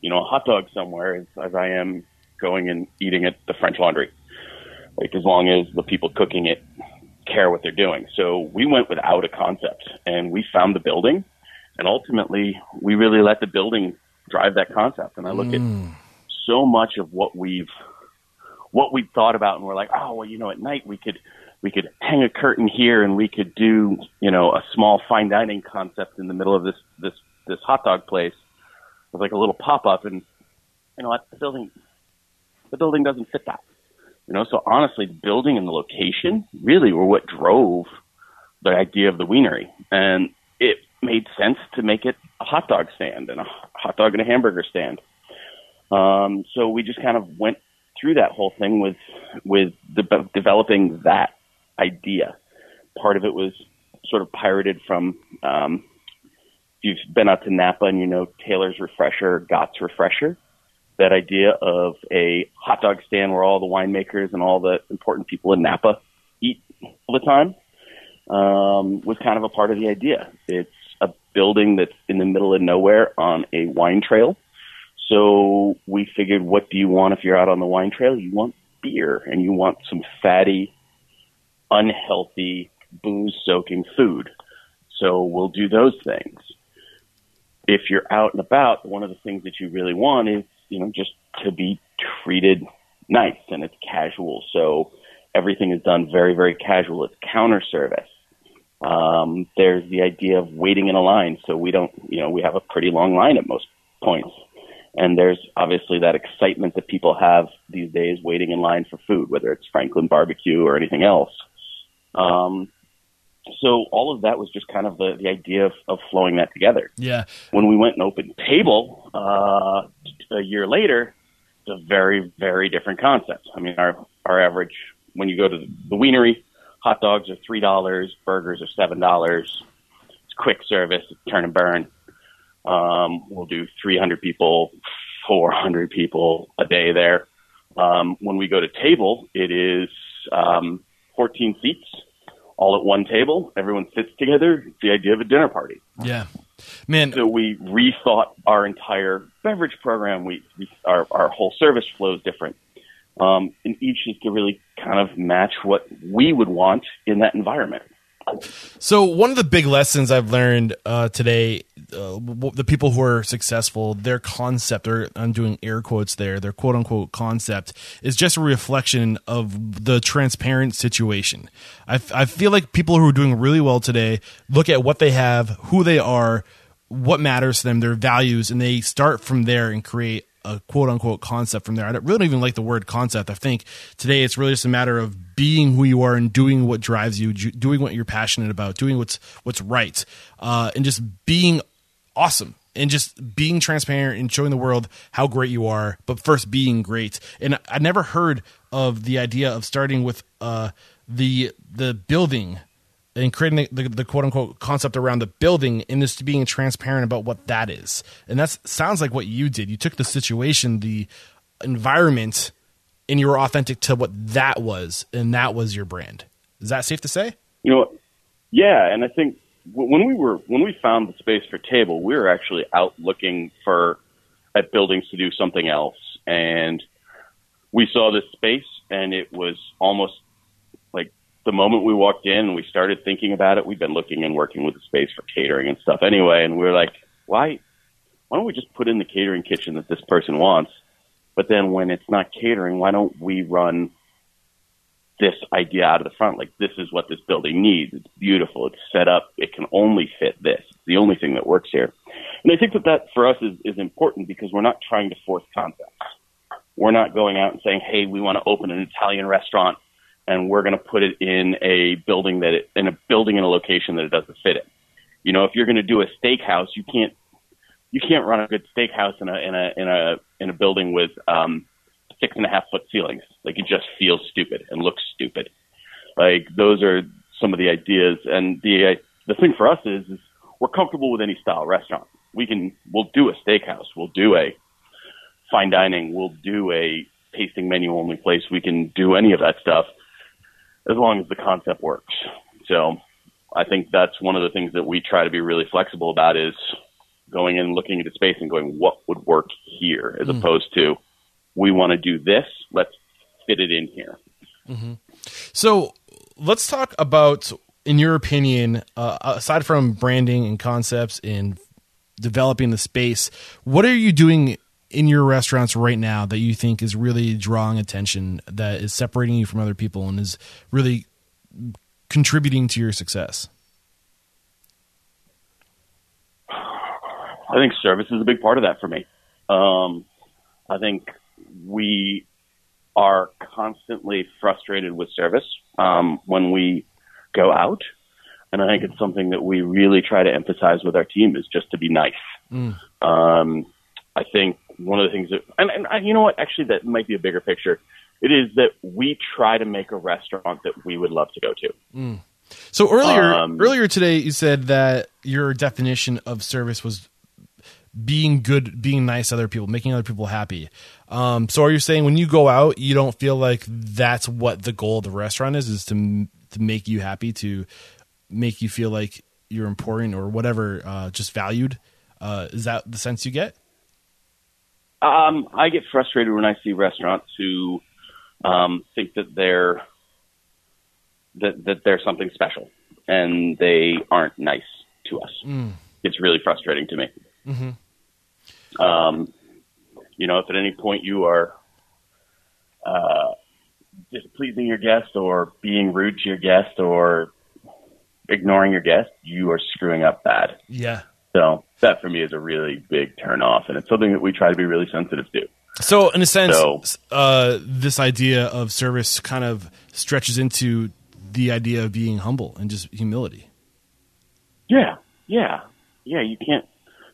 you know, a hot dog somewhere as, as I am going and eating at the French Laundry. Like as long as the people cooking it care what they're doing. So we went without a concept and we found the building and ultimately we really let the building drive that concept. And I look mm. at so much of what we've what we thought about and we're like, oh well, you know, at night we could we could hang a curtain here and we could do, you know, a small fine dining concept in the middle of this this this hot dog place with like a little pop up and you know what the building the building doesn't fit that. You know, so honestly, the building and the location really were what drove the idea of the wienery. And it made sense to make it a hot dog stand and a hot dog and a hamburger stand. Um, so we just kind of went through that whole thing with with de- developing that idea. Part of it was sort of pirated from um, if you've been out to Napa and you know Taylor's Refresher, Gott's Refresher that idea of a hot dog stand where all the winemakers and all the important people in Napa eat all the time um, was kind of a part of the idea. It's a building that's in the middle of nowhere on a wine trail. So we figured, what do you want if you're out on the wine trail? You want beer and you want some fatty, unhealthy, booze soaking food. So we'll do those things. If you're out and about, one of the things that you really want is you know, just to be treated nice and it's casual. So everything is done very, very casual. It's counter service. Um, there's the idea of waiting in a line. So we don't, you know, we have a pretty long line at most points. And there's obviously that excitement that people have these days waiting in line for food, whether it's Franklin barbecue or anything else. Um, so all of that was just kind of the, the idea of, of flowing that together. Yeah. When we went and opened Table uh, a year later, it's a very, very different concept. I mean, our, our average, when you go to the, the wienery, hot dogs are $3, burgers are $7. It's quick service, turn and burn. Um, we'll do 300 people, 400 people a day there. Um, when we go to table, it is um, 14 seats, all at one table. Everyone sits together. It's the idea of a dinner party. Yeah. Man, So we rethought our entire beverage program. We, we our, our whole service flow is different. Um, and each is to really kind of match what we would want in that environment. So one of the big lessons I've learned uh, today, uh, the people who are successful, their concept, or I'm doing air quotes there, their quote unquote concept is just a reflection of the transparent situation. I feel like people who are doing really well today look at what they have, who they are, what matters to them, their values, and they start from there and create a quote unquote concept from there. I don't, really don't even like the word concept. I think today it's really just a matter of being who you are and doing what drives you, doing what you're passionate about, doing what's what's right, uh, and just being awesome and just being transparent and showing the world how great you are. But first, being great. And I never heard of the idea of starting with uh, the the building and creating the, the, the quote unquote concept around the building and just being transparent about what that is. And that sounds like what you did. You took the situation, the environment, and you were authentic to what that was, and that was your brand. Is that safe to say? You know, yeah, and I think when we were when we found the space for table, we were actually out looking for at buildings to do something else, and we saw this space, and it was almost the moment we walked in we started thinking about it. We've been looking and working with the space for catering and stuff anyway, and we were like, why why don't we just put in the catering kitchen that this person wants? But then when it's not catering, why don't we run this idea out of the front. Like this is what this building needs. It's beautiful. It's set up. It can only fit this. It's the only thing that works here. And I think that that for us is, is important because we're not trying to force concepts. We're not going out and saying, Hey, we want to open an Italian restaurant and we're going to put it in a building that it, in a building in a location that it doesn't fit in. You know, if you're going to do a steakhouse, you can't, you can't run a good steakhouse in a, in a, in a, in a building with, um, six and a half foot ceilings. Like it just feels stupid and looks stupid. Like those are some of the ideas. And the the thing for us is, is we're comfortable with any style restaurant. We can we'll do a steakhouse. We'll do a fine dining. We'll do a tasting menu only place. We can do any of that stuff as long as the concept works. So I think that's one of the things that we try to be really flexible about is going in, and looking at the space and going, what would work here, as opposed to we want to do this. Let's fit it in here. So let's talk about, in your opinion, uh, aside from branding and concepts and developing the space, what are you doing in your restaurants right now that you think is really drawing attention, that is separating you from other people, and is really contributing to your success? I think service is a big part of that for me. Um, I think we are constantly frustrated with service um, when we go out, and I think it's something that we really try to emphasize with our team is just to be nice. Um, I think one of the things that, and, and I, you know what, actually, that might be a bigger picture. It is that we try to make a restaurant that we would love to go to. So earlier, Um, earlier today, you said that your definition of service was being good, being nice to other people, making other people happy. Um, so are you saying when you go out, you don't feel like that's what the goal of the restaurant is, is to to make you happy, to make you feel like you're important or whatever, uh, just valued? Uh, is that the sense you get? Um, I get frustrated when I see restaurants who um, think that they're that that they're something special and they aren't nice to us. It's really frustrating to me. Um, you know, if at any point you are uh, displeasing your guest or being rude to your guest or ignoring your guest, you are screwing up bad. Yeah. So that for me is a really big turn off, and it's something that we try to be really sensitive to. So, in a sense, So- uh, this idea of service kind of stretches into the idea of being humble and just humility. Yeah, yeah, yeah. You can't,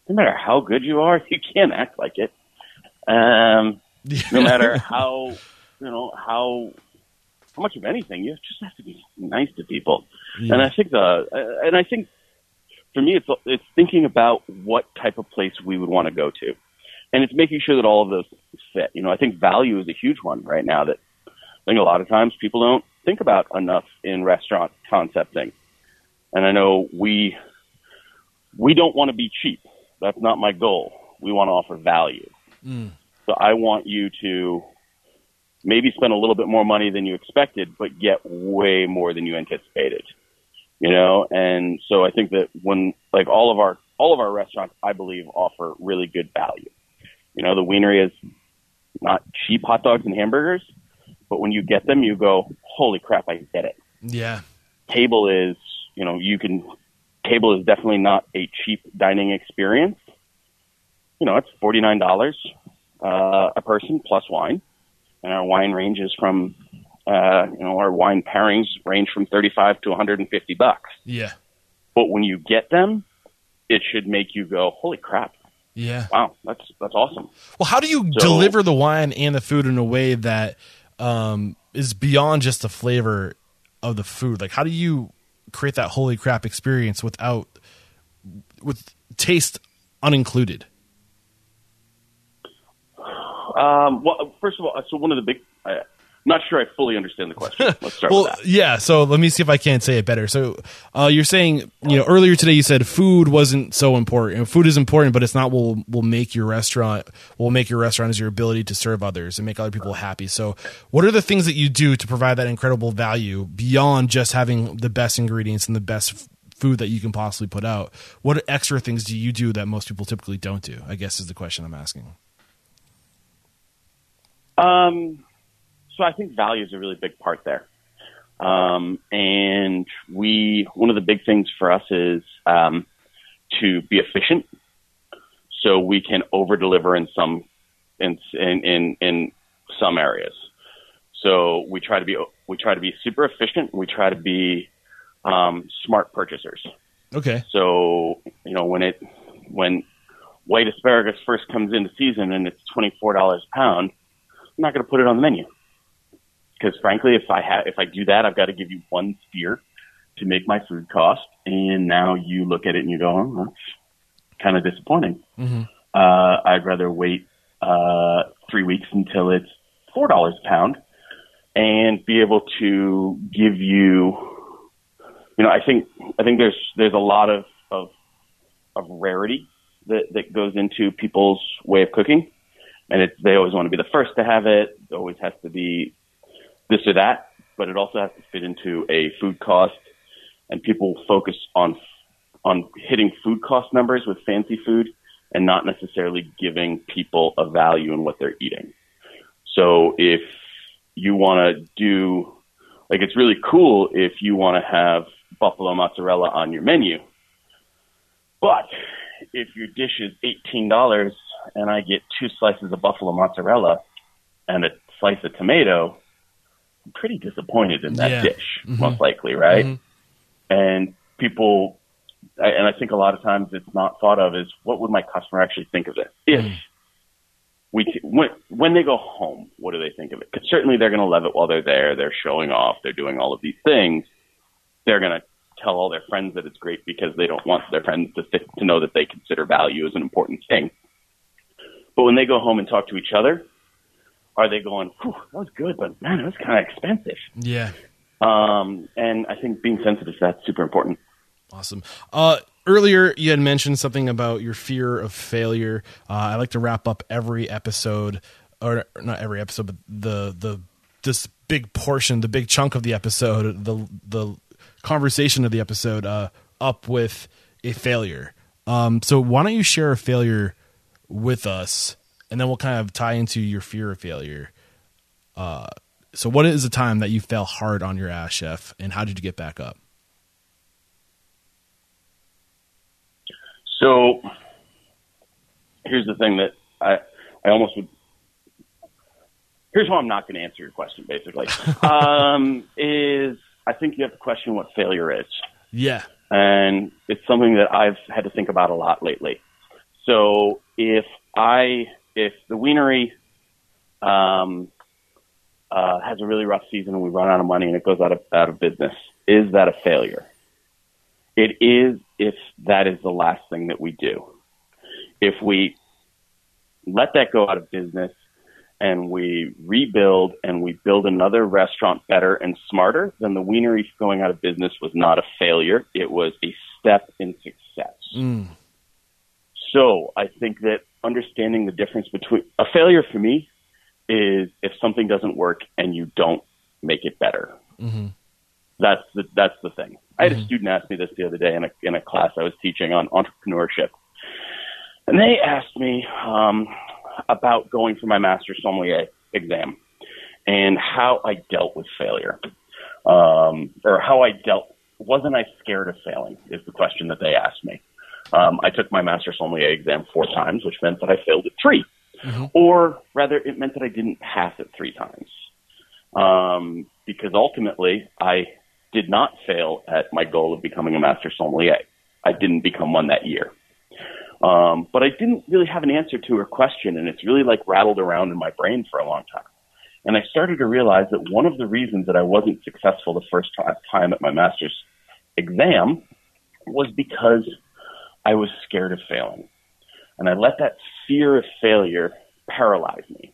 no matter how good you are, you can't act like it. Um, no matter how, you know, how, how much of anything, you just have to be nice to people. Yeah. And I think the, uh, and I think for me, it's it's thinking about what type of place we would want to go to, and it's making sure that all of those fit. You know, I think value is a huge one right now that I think a lot of times people don't think about enough in restaurant concepting. And I know we we don't want to be cheap. That's not my goal. We want to offer value. Mm. So I want you to maybe spend a little bit more money than you expected, but get way more than you anticipated. You know, and so I think that when like all of our all of our restaurants, I believe, offer really good value. You know, the Wienery is not cheap hot dogs and hamburgers, but when you get them, you go, "Holy crap, I get it." Yeah. table is, you know, you can, table is definitely not a cheap dining experience. You know, it's $49 uh, a person plus wine. And our wine ranges from, uh, you know, our wine pairings range from 35 to 150 bucks. Yeah. But when you get them, it should make you go, holy crap. Yeah. Wow, that's that's awesome. Well, how do you So- deliver the wine and the food in a way that um, is beyond just the flavor of the food? Like, how do you create that holy crap experience without with taste unincluded? Um, well, first of all, so one of the big, not sure I fully understand the question. Let's start Well, with that. yeah. So let me see if I can't say it better. So uh, you're saying, you know, earlier today you said food wasn't so important. Food is important, but it's not what will, will make your restaurant. Will make your restaurant is your ability to serve others and make other people happy. So, what are the things that you do to provide that incredible value beyond just having the best ingredients and the best food that you can possibly put out? What extra things do you do that most people typically don't do? I guess is the question I'm asking. Um, so I think value is a really big part there. Um, and we, one of the big things for us is um, to be efficient, so we can over deliver in some in, in in in some areas. So we try to be we try to be super efficient. We try to be um, smart purchasers. Okay. So you know when it when white asparagus first comes into season and it's twenty four dollars a pound, I'm not going to put it on the menu because frankly, if I have if I do that, I've got to give you one steer to make my food cost, and now you look at it and you go, oh, that's kind of disappointing. Uh, I'd rather wait uh, three weeks until it's four dollars a pound and be able to give you you know, I think I think there's there's a lot of of, of rarity that that goes into people's way of cooking, and it's they always want to be the first to have it. It always has to be this or that, but it also has to fit into a food cost, and people focus on on hitting food cost numbers with fancy food and not necessarily giving people a value in what they're eating. So if you want to do like it's really cool if you want to have buffalo mozzarella on your menu. But if your dish is $18 and I get two slices of buffalo mozzarella and a slice of tomato, pretty disappointed in that Yeah. dish, mm-hmm. most likely, right? Mm-hmm. And people, I- and I think a lot of times it's not thought of as what would my customer actually think of this if mm. we when when they go home, what do they think of it? Because certainly they're going to love it while they're there. They're showing off. They're doing all of these things. They're going to tell all their friends that it's great because they don't want their friends to to know that they consider value as an important thing. But when they go home and talk to each other, are they going, Whew, "That was good, but man, it was kind of expensive"? Yeah. Um, and I think being sensitive to that's super important. Awesome. Uh, earlier, you had mentioned something about your fear of failure. Uh, I like to wrap up every episode, or not every episode, but the the this big portion, the big chunk of the episode, the the conversation of the episode, uh, up with a failure. Um, so why don't you share a failure with us, and then we'll kind of tie into your fear of failure. Uh, so, what is the time that you fell hard on your ass, chef, and how did you get back up? So here's the thing that I I almost would. Here's why I'm not going to answer your question. Basically, um, is I think you have to question what failure is. Yeah. And it's something that I've had to think about a lot lately. So if I, if the wienery, um, uh, has a really rough season and we run out of money and it goes out of, out of business, is that a failure? It is if that is the last thing that we do. If we let that go out of business and we rebuild and we build another restaurant better and smarter, then the wienery going out of business was not a failure. It was a step in success. Mm. So I think that understanding the difference between a failure for me is if something doesn't work and you don't make it better. Mm-hmm. That's the that's the thing. I had a student ask me this the other day in a in a class I was teaching on entrepreneurship, and they asked me um, about going for my master sommelier exam and how I dealt with failure, um, or how I dealt. Wasn't I scared of failing? Is the question that they asked me. Um, I took my master sommelier exam four times, which meant that I failed at 3 or rather, it meant that I didn't pass it three times. Um, because ultimately, I did not fail at my goal of becoming a master sommelier. I didn't become one that year. Um, but I didn't really have an answer to her question, and it's really like rattled around in my brain for a long time. And I started to realize that one of the reasons that I wasn't successful the first ti- time at my master's exam was because I was scared of failing. And I let that fear of failure paralyze me.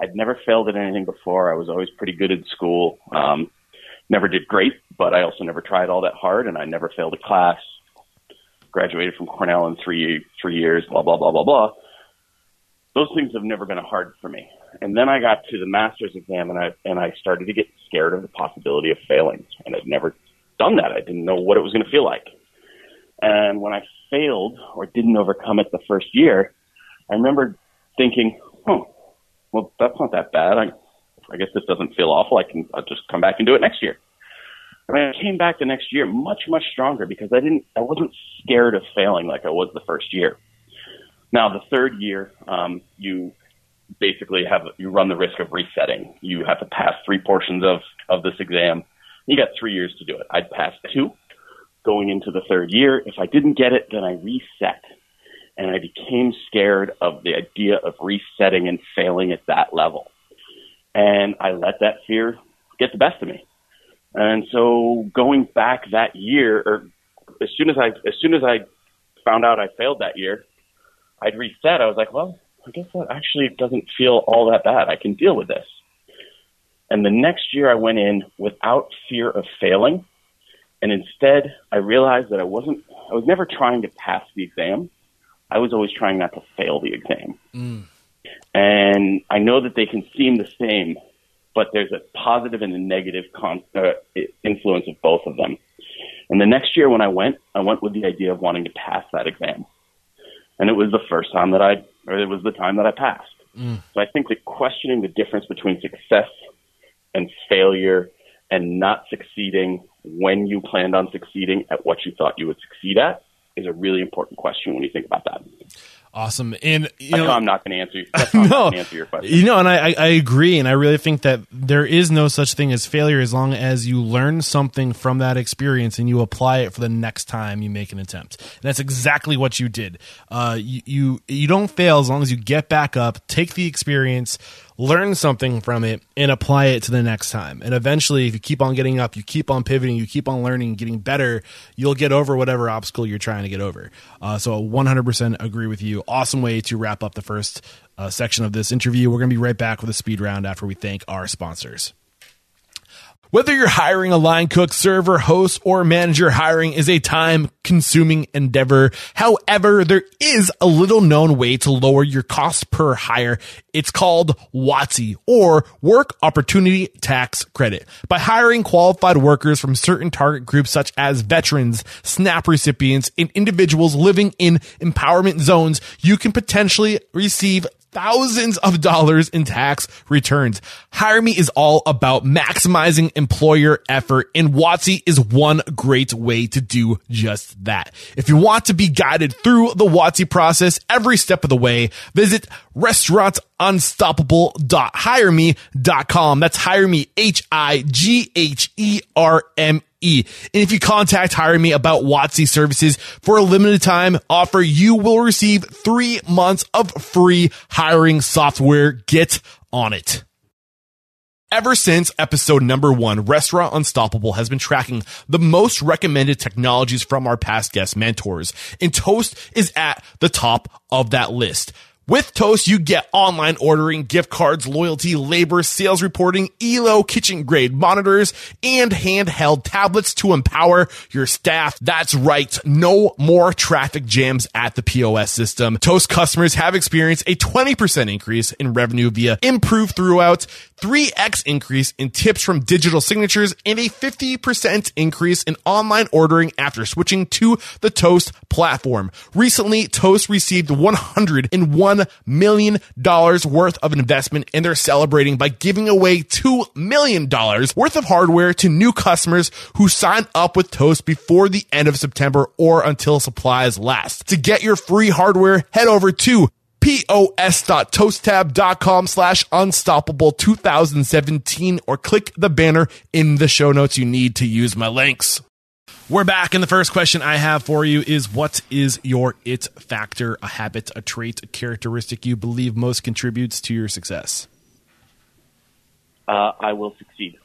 I'd never failed at anything before. I was always pretty good at school. Um, never did great, but I also never tried all that hard, and I never failed a class. Graduated from Cornell in three three years. Blah blah blah blah blah. Those things have never been hard for me. And then I got to the master's exam, and I and I started to get scared of the possibility of failing. And I'd never done that. I didn't know what it was going to feel like. And when I failed or didn't overcome it the first year, I remember thinking, "Oh, well, that's not that bad. I, I guess this doesn't feel awful. I can I'll just come back and do it next year." And I came back the next year much, much stronger because I didn't, I wasn't scared of failing like I was the first year. Now, the third year, um, you basically have, you run the risk of resetting. You have to pass three portions of, of this exam. You got three years to do it. I'd passed two going into the third year. If I didn't get it, then I reset. And I became scared of the idea of resetting and failing at that level. And I let that fear get the best of me. And so going back that year, or as soon as I, as soon as I found out I failed that year, I'd reset. I was like, well, I guess that actually doesn't feel all that bad. I can deal with this. And the next year I went in without fear of failing. And instead I realized that I wasn't, I was never trying to pass the exam. I was always trying not to fail the exam. Mm. And I know that they can seem the same, but there's a positive and a negative con- uh, influence of both of them. And the next year when I went, I went with the idea of wanting to pass that exam. And it was the first time that I, or it was the time that I passed. Mm. So I think that questioning the difference between success and failure and not succeeding when you planned on succeeding at what you thought you would succeed at is a really important question when you think about that. Awesome. And you know, I'm not going to answer. That's I'm no, answer your question. you know, and I, I I agree, and I really think that there is no such thing as failure as long as you learn something from that experience and you apply it for the next time you make an attempt. And that's exactly what you did. Uh, you, you you don't fail as long as you get back up, take the experience, learn something from it, and apply it to the next time. And eventually, if you keep on getting up, you keep on pivoting, you keep on learning, getting better, you'll get over whatever obstacle you're trying to get over. Uh, so, 100% agree with you. Awesome way to wrap up the first uh, section of this interview. We're going to be right back with a speed round after we thank our sponsors. Whether you're hiring a line cook, server, host, or manager, hiring is a time consuming endeavor. However, there is a little known way to lower your cost per hire. It's called WOTC or Work Opportunity Tax Credit. By hiring qualified workers from certain target groups such as veterans, SNAP recipients, and individuals living in empowerment zones, you can potentially receive thousands of dollars in tax returns. HigherMe is all about maximizing employer effort and WOTC is one great way to do just that. If you want to be guided through the WOTC process every step of the way, visit restaurantunstoppable.higherme.com. That's hire me, H-I-G-H-E-R-M-E. And if you contact HigherMe about WOTC services for a limited time offer, you will receive three months of free hiring software. Get on it. Ever since episode number one, Restaurant Unstoppable has been tracking the most recommended technologies from our past guest mentors, and Toast is at the top of that list. With Toast, you get online ordering, gift cards, loyalty, labor, sales reporting, ELO, kitchen grade monitors, and handheld tablets to empower your staff. That's right. No more traffic jams at the POS system. Toast customers have experienced a 20% increase in revenue via improved throughout, 3x increase in tips from digital signatures, and a 50% increase in online ordering after switching to the Toast platform. Recently, Toast received 101 $1 million worth of investment and they're celebrating by giving away $2 million worth of hardware to new customers who sign up with Toast before the end of September or until supplies last. To get your free hardware, head over to pos.toasttab.com slash unstoppable 2017 or click the banner in the show notes you need to use my links. We're back, and the first question I have for you is What is your it factor, a habit, a trait, a characteristic you believe most contributes to your success? Uh, I will succeed.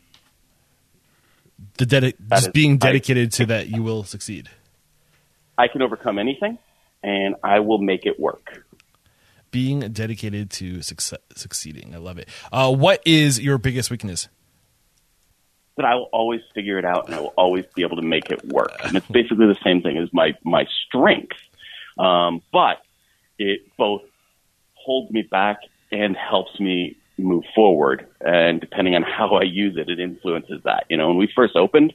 The dedi- just is- being dedicated to that you will succeed. I can overcome anything, and I will make it work. Being dedicated to success- succeeding. I love it. Uh, what is your biggest weakness? That I will always figure it out, and I will always be able to make it work. And it's basically the same thing as my my strength, um, but it both holds me back and helps me move forward. And depending on how I use it, it influences that. You know, when we first opened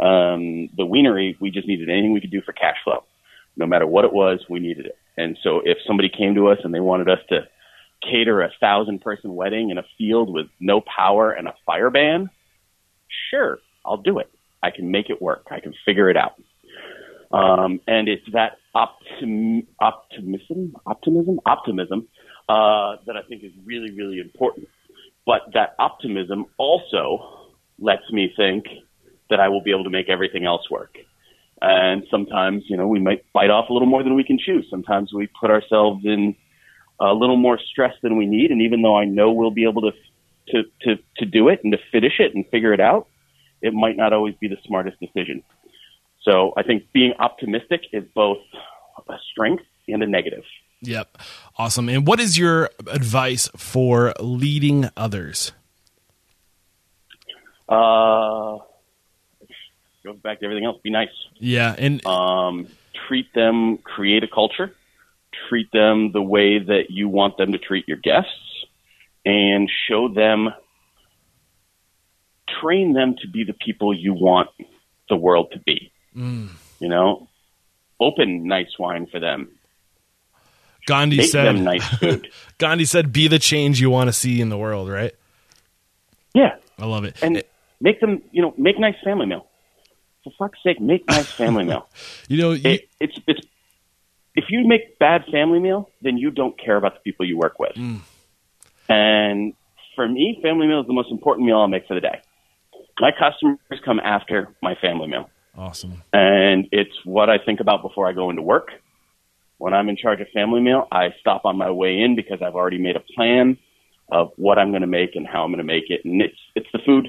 um, the wienery, we just needed anything we could do for cash flow. No matter what it was, we needed it. And so if somebody came to us and they wanted us to cater a thousand person wedding in a field with no power and a fire ban, sure, I'll do it. I can make it work. I can figure it out. Um, and it's that optim- optimism, optimism, optimism uh, that I think is really, really important. But that optimism also lets me think that I will be able to make everything else work. And sometimes, you know, we might bite off a little more than we can chew. Sometimes we put ourselves in a little more stress than we need. And even though I know we'll be able to to to to do it and to finish it and figure it out, it might not always be the smartest decision. So I think being optimistic is both a strength and a negative. Yep. Awesome. And what is your advice for leading others? Uh, goes back to everything else. Be nice. Yeah. And Um, treat them. Create a culture. Treat them the way that you want them to treat your guests, and show them. Train them to be the people you want the world to be. You know, open nice wine for them. Gandhi Make said, them nice food. Gandhi said, be the change you want to see in the world, right? yeah, I love it. and make them. You know, make nice family meal. For fuck's sake, make nice family meal. you know, you, it, it's it's if you make bad family meal, then you don't care about the people you work with. Mm. And for me, family meal is the most important meal I'll make for the day. My customers come after my family meal, awesome. and it's what I think about before I go into work. When I'm in charge of family meal, I stop on my way in because I've already made a plan of what I'm going to make and how I'm going to make it, and it's it's the food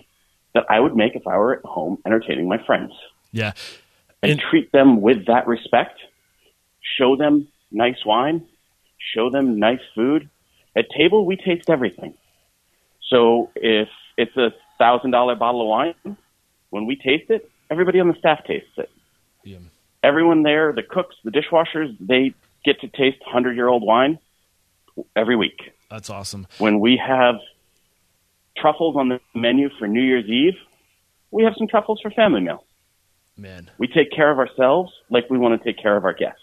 that I would make if I were at home entertaining my friends Yeah. and And- treat them with that respect. Show them nice wine. Show them nice food. At table, we taste everything. So if it's a thousand dollar bottle of wine, when we taste it, everybody on the staff tastes it. Yeah. Everyone there, the cooks, the dishwashers, they get to taste hundred year old wine every week. That's awesome. When we have truffles on the menu for New Year's Eve, we have some truffles for family meal. Man, We take care of ourselves like we want to take care of our guests.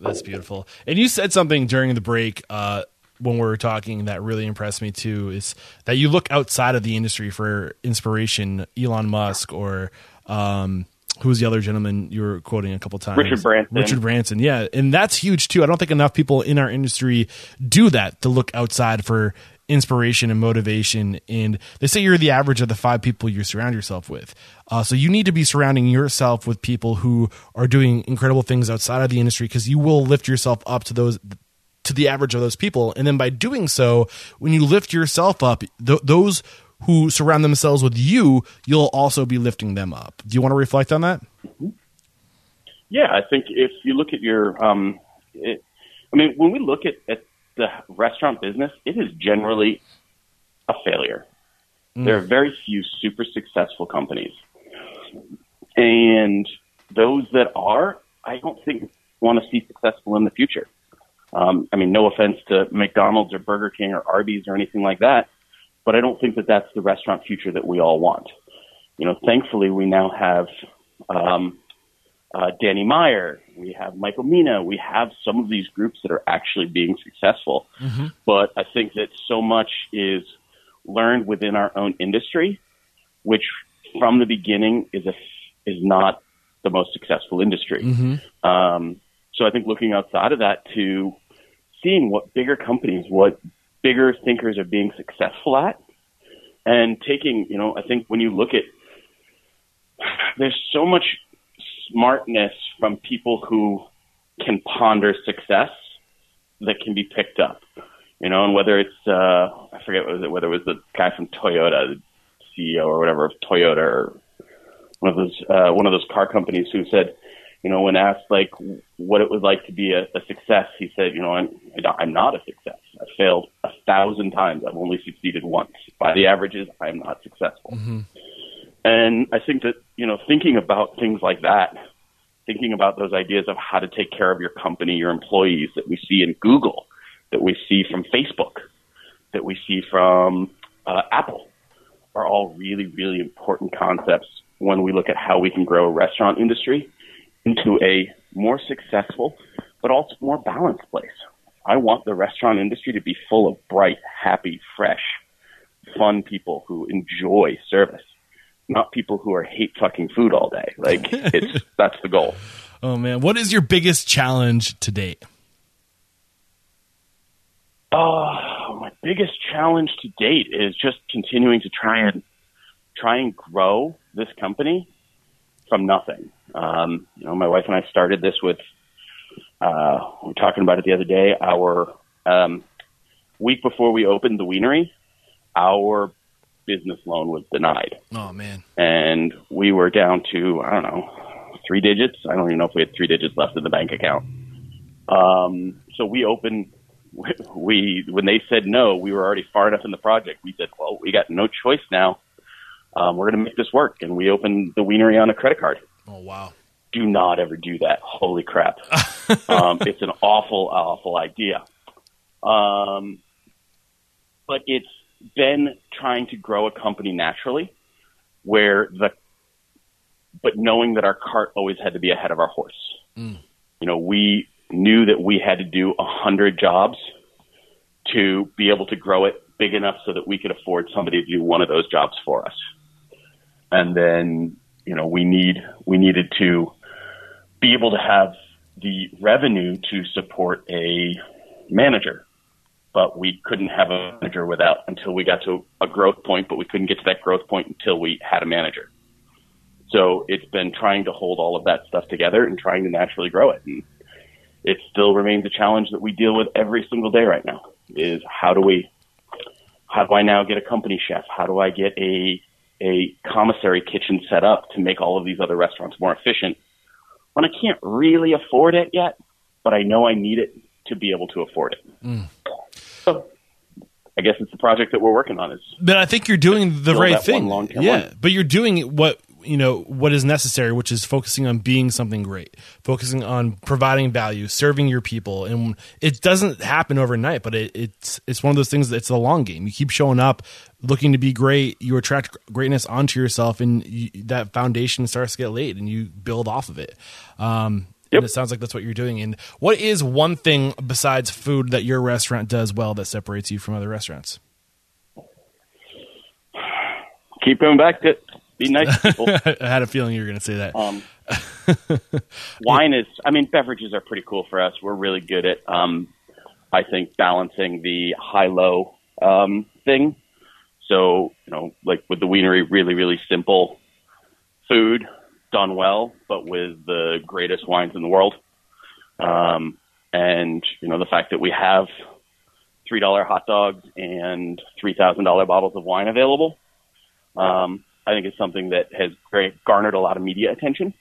that's beautiful. And you said something during the break uh, when we were talking that really impressed me too is that you look outside of the industry for inspiration. Elon Musk or um, who's the other gentleman you were quoting a couple times? Richard Branson. Richard Branson, yeah, and that's huge too. I don't think enough people in our industry do that to look outside for inspiration and motivation. And they say you're the average of the five people you surround yourself with. Uh, so you need to be surrounding yourself with people who are doing incredible things outside of the industry because you will lift yourself up to those to the average of those people. And then by doing so, when you lift yourself up, th- those who surround themselves with you, you'll also be lifting them up. Do you want to reflect on that? Yeah, I think if you look at your, um, it, I mean, when we look at, at the restaurant business, it is generally a failure. Mm. There are very few super successful companies. And those that are, I don't think want to see successful in the future. Um, I mean, no offense to McDonald's or Burger King or Arby's or anything like that, but I don't think that that's the restaurant future that we all want. You know, thankfully we now have um, uh, Danny Meyer, we have Michael Mina, we have some of these groups that are actually being successful. Mm-hmm. But I think that so much is learned within our own industry, which from the beginning is a is not the most successful industry. Mm-hmm. Um, so I think looking outside of that to seeing what bigger companies, what bigger thinkers are being successful at, and taking, you know, I think when you look at, there's so much smartness from people who can ponder success that can be picked up. You know, and whether it's uh, I forget was it whether it was the guy from Toyota, the CEO or whatever of Toyota, or one of those uh, one of those car companies who said, you know, when asked like what it was like to be a, a success, he said, you know, I'm I'm not a success. I've failed a thousand times. I've only succeeded once. By the averages, I'm not successful. Mm-hmm. And I think that, you know, thinking about things like that, thinking about those ideas of how to take care of your company, your employees that we see in Google, that we see from Facebook, that we see from uh, Apple, are all really, really important concepts when we look at how we can grow a restaurant industry into a more successful, but also more balanced place. I want the restaurant industry to be full of bright, happy, fresh, fun people who enjoy service not people who are hate fucking food all day. Like it's that's the goal. Oh man, what is your biggest challenge to date? Oh, my biggest challenge to date is just continuing to try and try and grow this company from nothing. Um, you know, my wife and I started this with uh, we were talking about it the other day. Our um, week before we opened the wienery, our business loan was denied. Oh man! And we were down to I don't know three digits. I don't even know if we had three digits left in the bank account. Um, so we opened. We when they said no, we were already far enough in the project. We said, well, we got no choice now. Um, we're going to make this work, and we opened the wienery on a credit card. Oh wow! Do not ever do that. Holy crap! um, it's an awful, awful idea. Um, but it's been trying to grow a company naturally where the but knowing that our cart always had to be ahead of our horse. Mm. You know, we knew that we had to do a hundred jobs to be able to grow it big enough so that we could afford somebody to do one of those jobs for us. And then, you know, we need we needed to be able to have the revenue to support a manager but we couldn't have a manager without until we got to a growth point, but we couldn't get to that growth point until we had a manager. So it's been trying to hold all of that stuff together and trying to naturally grow it. And it still remains a challenge that we deal with every single day right now is how do we, how do I now get a company chef? How do I get a, a commissary kitchen set up to make all of these other restaurants more efficient when I can't really afford it yet, but I know I need it to be able to afford it. Mm. So I guess it's the project that we're working on. Is but I think you're doing the right thing. Yeah, one. but you're doing what you know what is necessary, which is focusing on being something great, focusing on providing value, serving your people, and it doesn't happen overnight. But it, it's it's one of those things. That it's a long game. You keep showing up, looking to be great. You attract greatness onto yourself, and you, that foundation starts to get laid, and you build off of it. Um, And it sounds like that's what you're doing. And what is one thing besides food that your restaurant does well that separates you from other restaurants? Keep coming back to it. Be nice to people. I had a feeling you were going to say that. Um, wine is, I mean, beverages are pretty cool for us. We're really good at, um, I think, balancing the high low um, thing. So, you know, like with the wienery, really, really simple food done well, but with the greatest wines in the world. Um, and, you know, the fact that we have $3 hot dogs and $3,000 bottles of wine available. Um, I think it's something that has great, garnered a lot of media attention.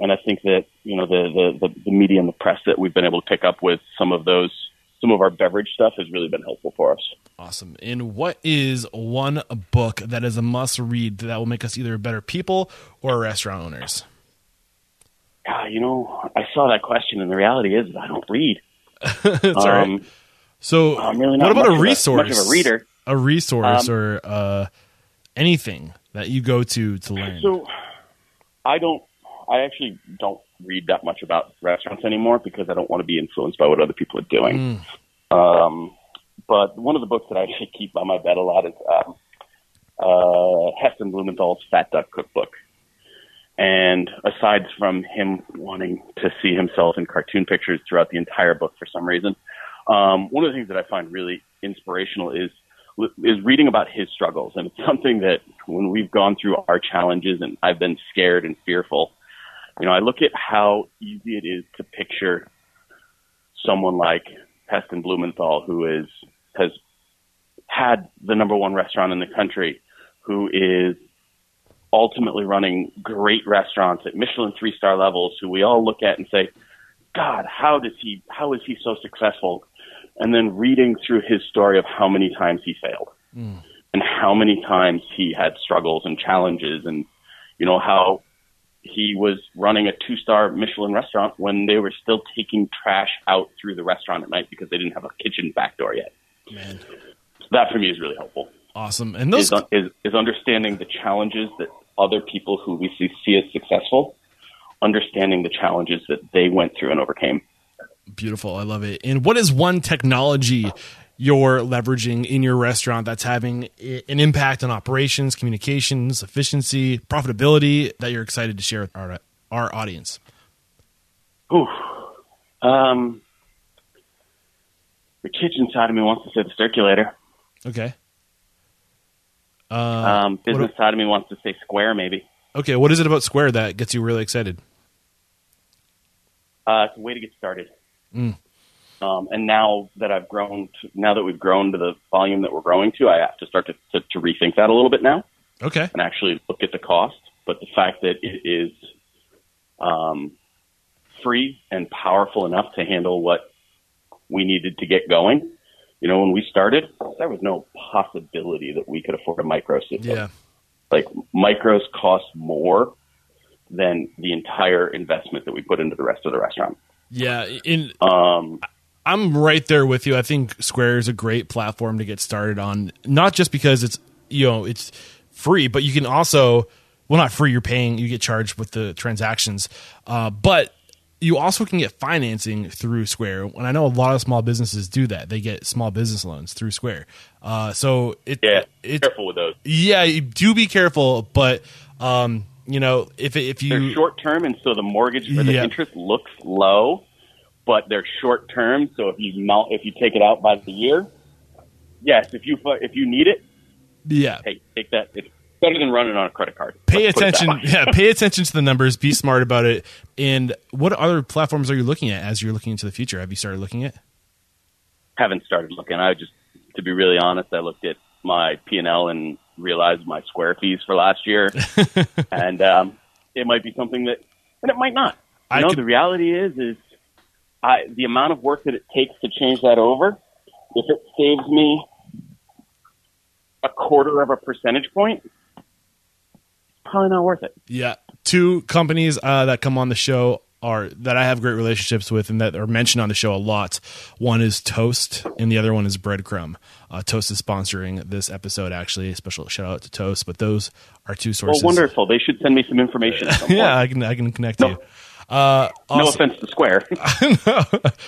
And I think that, you know, the, the, the, the media and the press that we've been able to pick up with some of those, some of our beverage stuff has really been helpful for us. Awesome. And what is one book that is a must read that will make us either better people or restaurant owners? Yeah, you know, I saw that question and the reality is I don't read. That's all right. Um, So, I'm really what about a of a- resource? much of a reader. A resource Um, or uh, anything that you go to to learn. So I don't, I actually don't read that much about restaurants anymore because I don't want to be influenced by what other people are doing. Um, but one of the books that I actually keep on my bed a lot is um, uh, Heston Blumenthal's Fat Duck Cookbook. And aside from him wanting to see himself in cartoon pictures throughout the entire book for some reason, um, one of the things that I find really inspirational is is reading about his struggles, and it's something that when we've gone through our challenges and I've been scared and fearful, you know, I look at how easy it is to picture someone like Heston Blumenthal, who is has had the number one restaurant in the country, who is ultimately running great restaurants at Michelin three star levels, who we all look at and say, God, how does he how is he so successful? And then reading through his story of how many times he failed hmm. and how many times he had struggles and challenges and you know how he was running a two star Michelin restaurant when they were still taking trash out through the restaurant at night because they didn't have a kitchen back door yet. Man, So that for me is really helpful. awesome. And those Is, uh, is is understanding the challenges that other people who we see, see as successful, understanding the challenges that they went through and overcame. Beautiful. I love it. And what is one technology you're leveraging in your restaurant that's having an impact on operations, communications, efficiency, profitability that you're excited to share with our, our audience? Whew. Um, the kitchen side of me wants to say the circulator. Okay. Uh, Um, business what- side of me wants to say square, maybe. okay. What is it about Square that gets you really excited? Uh, it's a way to get started. Mm. Um, and now that I've grown, to, now that we've grown to the volume that we're growing to, I have to start to, to, to rethink that a little bit now Okay. and actually look at the cost. But the fact that it is um, free and powerful enough to handle what we needed to get going. You know, when we started, there was no possibility that we could afford a micro system. Yeah. Like micros cost more than the entire investment that we put into the rest of the restaurant. Yeah. In Um, I'm right there with you. I think Square is a great platform to get started on, not just because it's you know it's free, but you can also well not free. You're paying, you get charged with the transactions, uh, but you also can get financing through Square. And I know a lot of small businesses do that. They get small business loans through Square. Uh, so it yeah, it's careful with those. yeah, you do be careful, but um, you know if if They're you short term, and so the mortgage or the Yeah. interest looks low, but they're short term. So if you mount, if you take it out by the year, yes, if you if you need it, yeah hey, take that. It's better than running on a credit card. pay Let's put it that attention yeah pay attention to the numbers be smart about it and what other platforms are you looking at as you're looking into the future have you started looking at Haven't started looking. I just, to be really honest, I looked at my P and L and realized my square fees for last year, and um, it might be something that, and it might not. You I know, could- the reality is, is I, the amount of work that it takes to change that over, if it saves me a quarter of a percentage point, it's probably not worth it. yeah two companies uh, that come on the show are that i have great relationships with and that are mentioned on the show a lot one is toast and the other one is breadcrumb uh, toast is sponsoring this episode actually a special shout out to toast but those are two sources. Well, wonderful. They should send me some information. yeah i can i can connect No. you Uh, No offense to Square.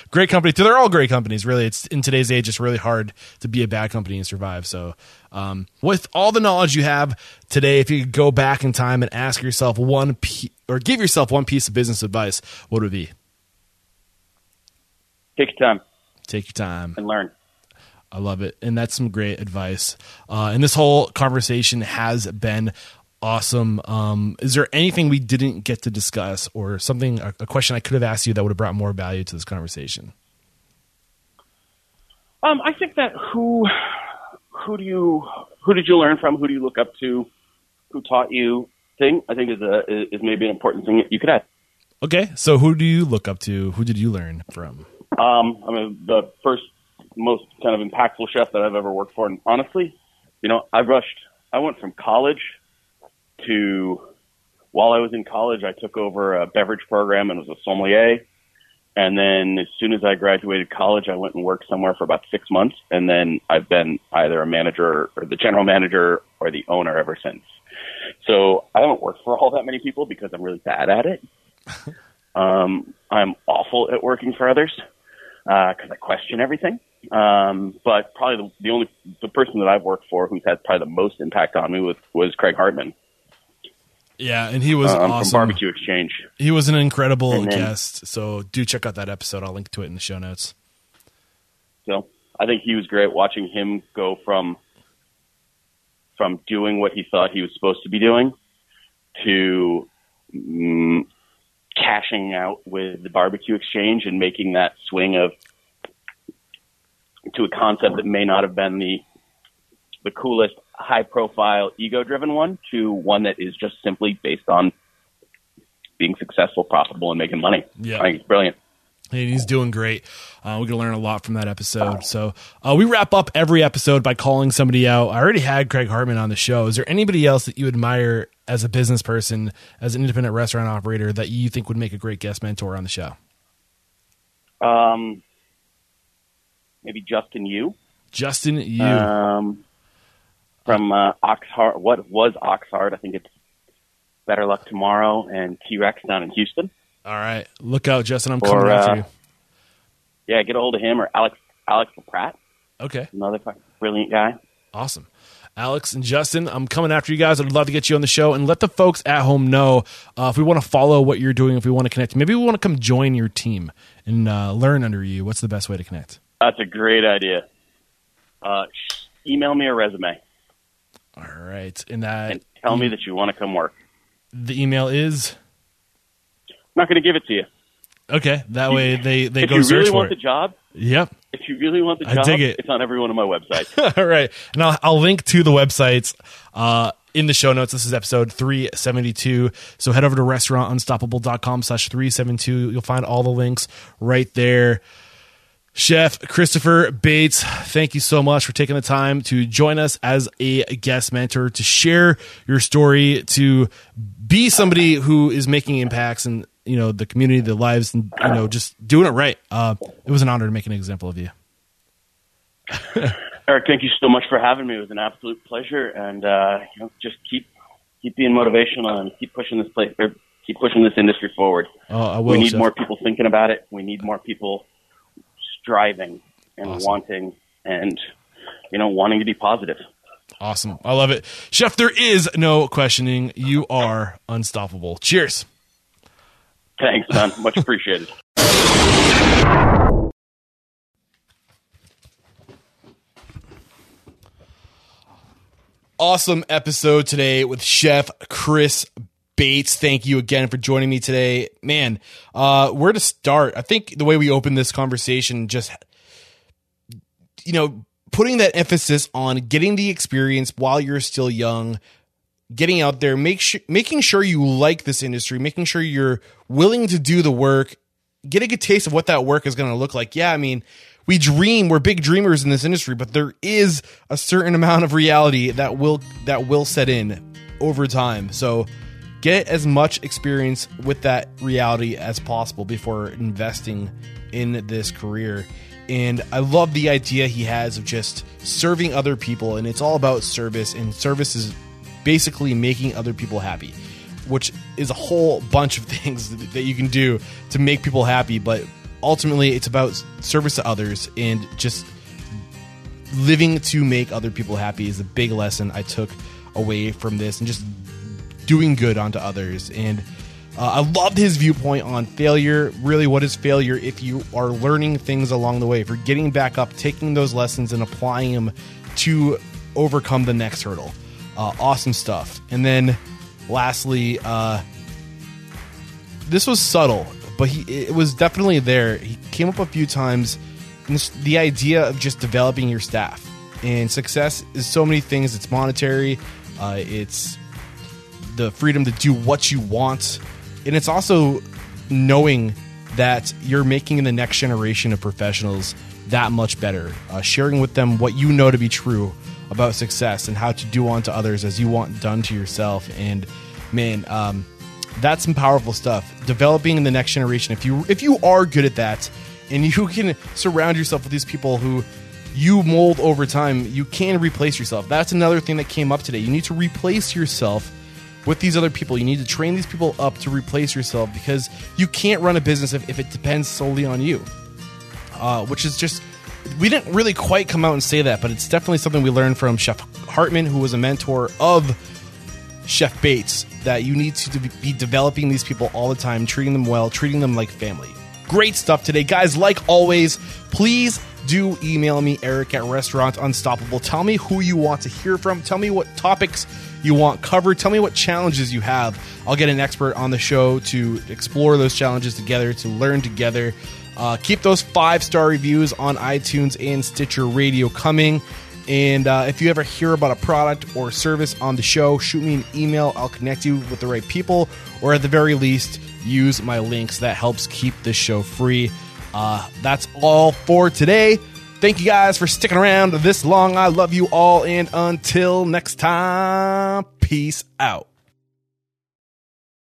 great company. They're all great companies, really. It's in today's age, it's really hard to be a bad company and survive. So, um, with all the knowledge you have today, if you could go back in time and ask yourself one pe- or give yourself one piece of business advice, what would it be? Take your time Take your time. and learn. I love it. And that's some great advice. Uh, and this whole conversation has been awesome. Um, is there anything we didn't get to discuss or something, a, a question I could have asked you that would have brought more value to this conversation? Um, I think that who who do you who did you learn from? Who do you look up to? Who taught you? Thing I think is a is maybe an important thing that you could add. Okay. So who do you look up to? Who did you learn from? Um, I mean, the first most kind of impactful chef that I've ever worked for, and honestly, you know, I rushed. I went from college to while I was in college, I took over a beverage program and was a sommelier. And then as soon as I graduated college, I went and worked somewhere for about six months. And then I've been either a manager or the general manager or the owner ever since. So I haven't worked for all that many people because I'm really bad at it. um, I'm awful at working for others because I question everything. Um, but probably the, the only the person that I've worked for who's had probably the most impact on me was, was Craig Hartman Yeah, and he was from awesome. Barbecue Exchange. He was an incredible then- guest. So do check out that episode. I'll link to it in the show notes. So I think he was great watching him go from from doing what he thought he was supposed to be doing to mm, cashing out with the barbecue exchange and making that swing of to a concept that may not have been the the coolest high profile ego driven one to one that is just simply based on being successful profitable and making money Yeah. i think it's brilliant And he's doing great. Uh, we're going to learn a lot from that episode. So uh, we wrap up every episode by calling somebody out. I already had Craig Hartman on the show. Is there anybody else that you admire as a business person, as an independent restaurant operator, that you think would make a great guest mentor on the show? um maybe Justin Yu Justin, you. um, from uh, Oxheart. What was Oxheart? I think it's Better Luck Tomorrow and T Rex down in Houston. All right. Look out, Justin. I'm Or, coming after uh, you. Yeah, get a hold of him or Alex Alex Pratt, Okay. another brilliant guy. Awesome. Alex and Justin, I'm coming after you guys. I'd love to get you on the show and let the folks at home know uh, if we want to follow what you're doing, if we want to connect. Maybe we want to come join your team and uh, learn under you. What's the best way to connect? That's a great idea. Uh, email me a resume All right. And that and tell me that you want to come work. the email is I'm not going to give it to you. okay. That way they, they if go you search really for want the job, Yep. if you really want the I job, dig it. it's on every one of my websites. All right. And I'll, I'll link to the websites uh, in the show notes. This is episode 372. So head over to restaurantunstoppable.com slash 372. You'll find all the links right there. Chef Christopher Bates, thank you so much for taking the time to join us as a guest mentor, to share your story, to be somebody who is making impacts in you know the community, the lives, and you know just doing it right. Uh, it was an honor to make an example of you. Eric, thank you so much for having me. It was an absolute pleasure, and uh, you know, just keep keep being motivational and keep pushing this place, keep pushing this industry forward. Oh, I will. we need Chef. more people thinking about it. We need more people striving and Awesome. wanting, and you know, wanting to be positive. Awesome. I love it. Chef, there is no questioning. You are unstoppable. Cheers. Thanks, man. Much appreciated. Awesome episode today with Chef Chris Bates. Thank you again for joining me today. Man, uh, where to start? I think the way we open this conversation just, you know, putting that emphasis on getting the experience while you're still young, getting out there, make sure, making sure you like this industry, making sure you're willing to do the work, getting a taste of what that work is going to look like. Yeah, I mean, we dream, we're big dreamers in this industry, but there is a certain amount of reality that will that will set in over time. So get as much experience with that reality as possible before investing in this career. And I love the idea he has of just serving other people and it's all about service and service is basically making other people happy which is a whole bunch of things that you can do to make people happy. But ultimately, it's about service to others and just living to make other people happy is a big lesson I took away from this, and just doing good onto others. And uh, I loved his viewpoint on failure. Really, what is failure if you are learning things along the way, if you're getting back up, taking those lessons and applying them to overcome the next hurdle? Uh, awesome stuff. And then lastly, uh, this was subtle, but he it was definitely there. He came up a few times. the idea of just developing your staff and success is so many things. It's monetary. Uh, it's the freedom to do what you want, and it's also knowing that you're making the next generation of professionals that much better. Uh, sharing with them what you know to be true about success and how to do unto others as you want done to yourself. And man, um, that's some powerful stuff. Developing in the next generation. If you if you are good at that, and you can surround yourself with these people who you mold over time, you can replace yourself. That's another thing that came up today. You need to replace yourself with these other people. You need to train these people up to replace yourself because you can't run a business if, if it depends solely on you. Uh, which is just we didn't really quite come out and say that, but it's definitely something we learned from Chef Hartman, who was a mentor of Chef Bates, that you need to be developing these people all the time, treating them well, treating them like family. Great stuff today. Guys, like always, please do email me, Eric at Restaurant Unstoppable. Tell me who you want to hear from. Tell me what topics you want covered. Tell me what challenges you have. I'll get an expert on the show to explore those challenges together, to learn together. Uh, keep those five star reviews on iTunes and Stitcher Radio coming. And uh, if you ever hear about a product or service on the show, shoot me an email. I'll connect you with the right people, or at the very least, use my links. That helps keep this show free. Uh, that's all for today. Thank you guys for sticking around this long. I love you all. And until next time, peace out.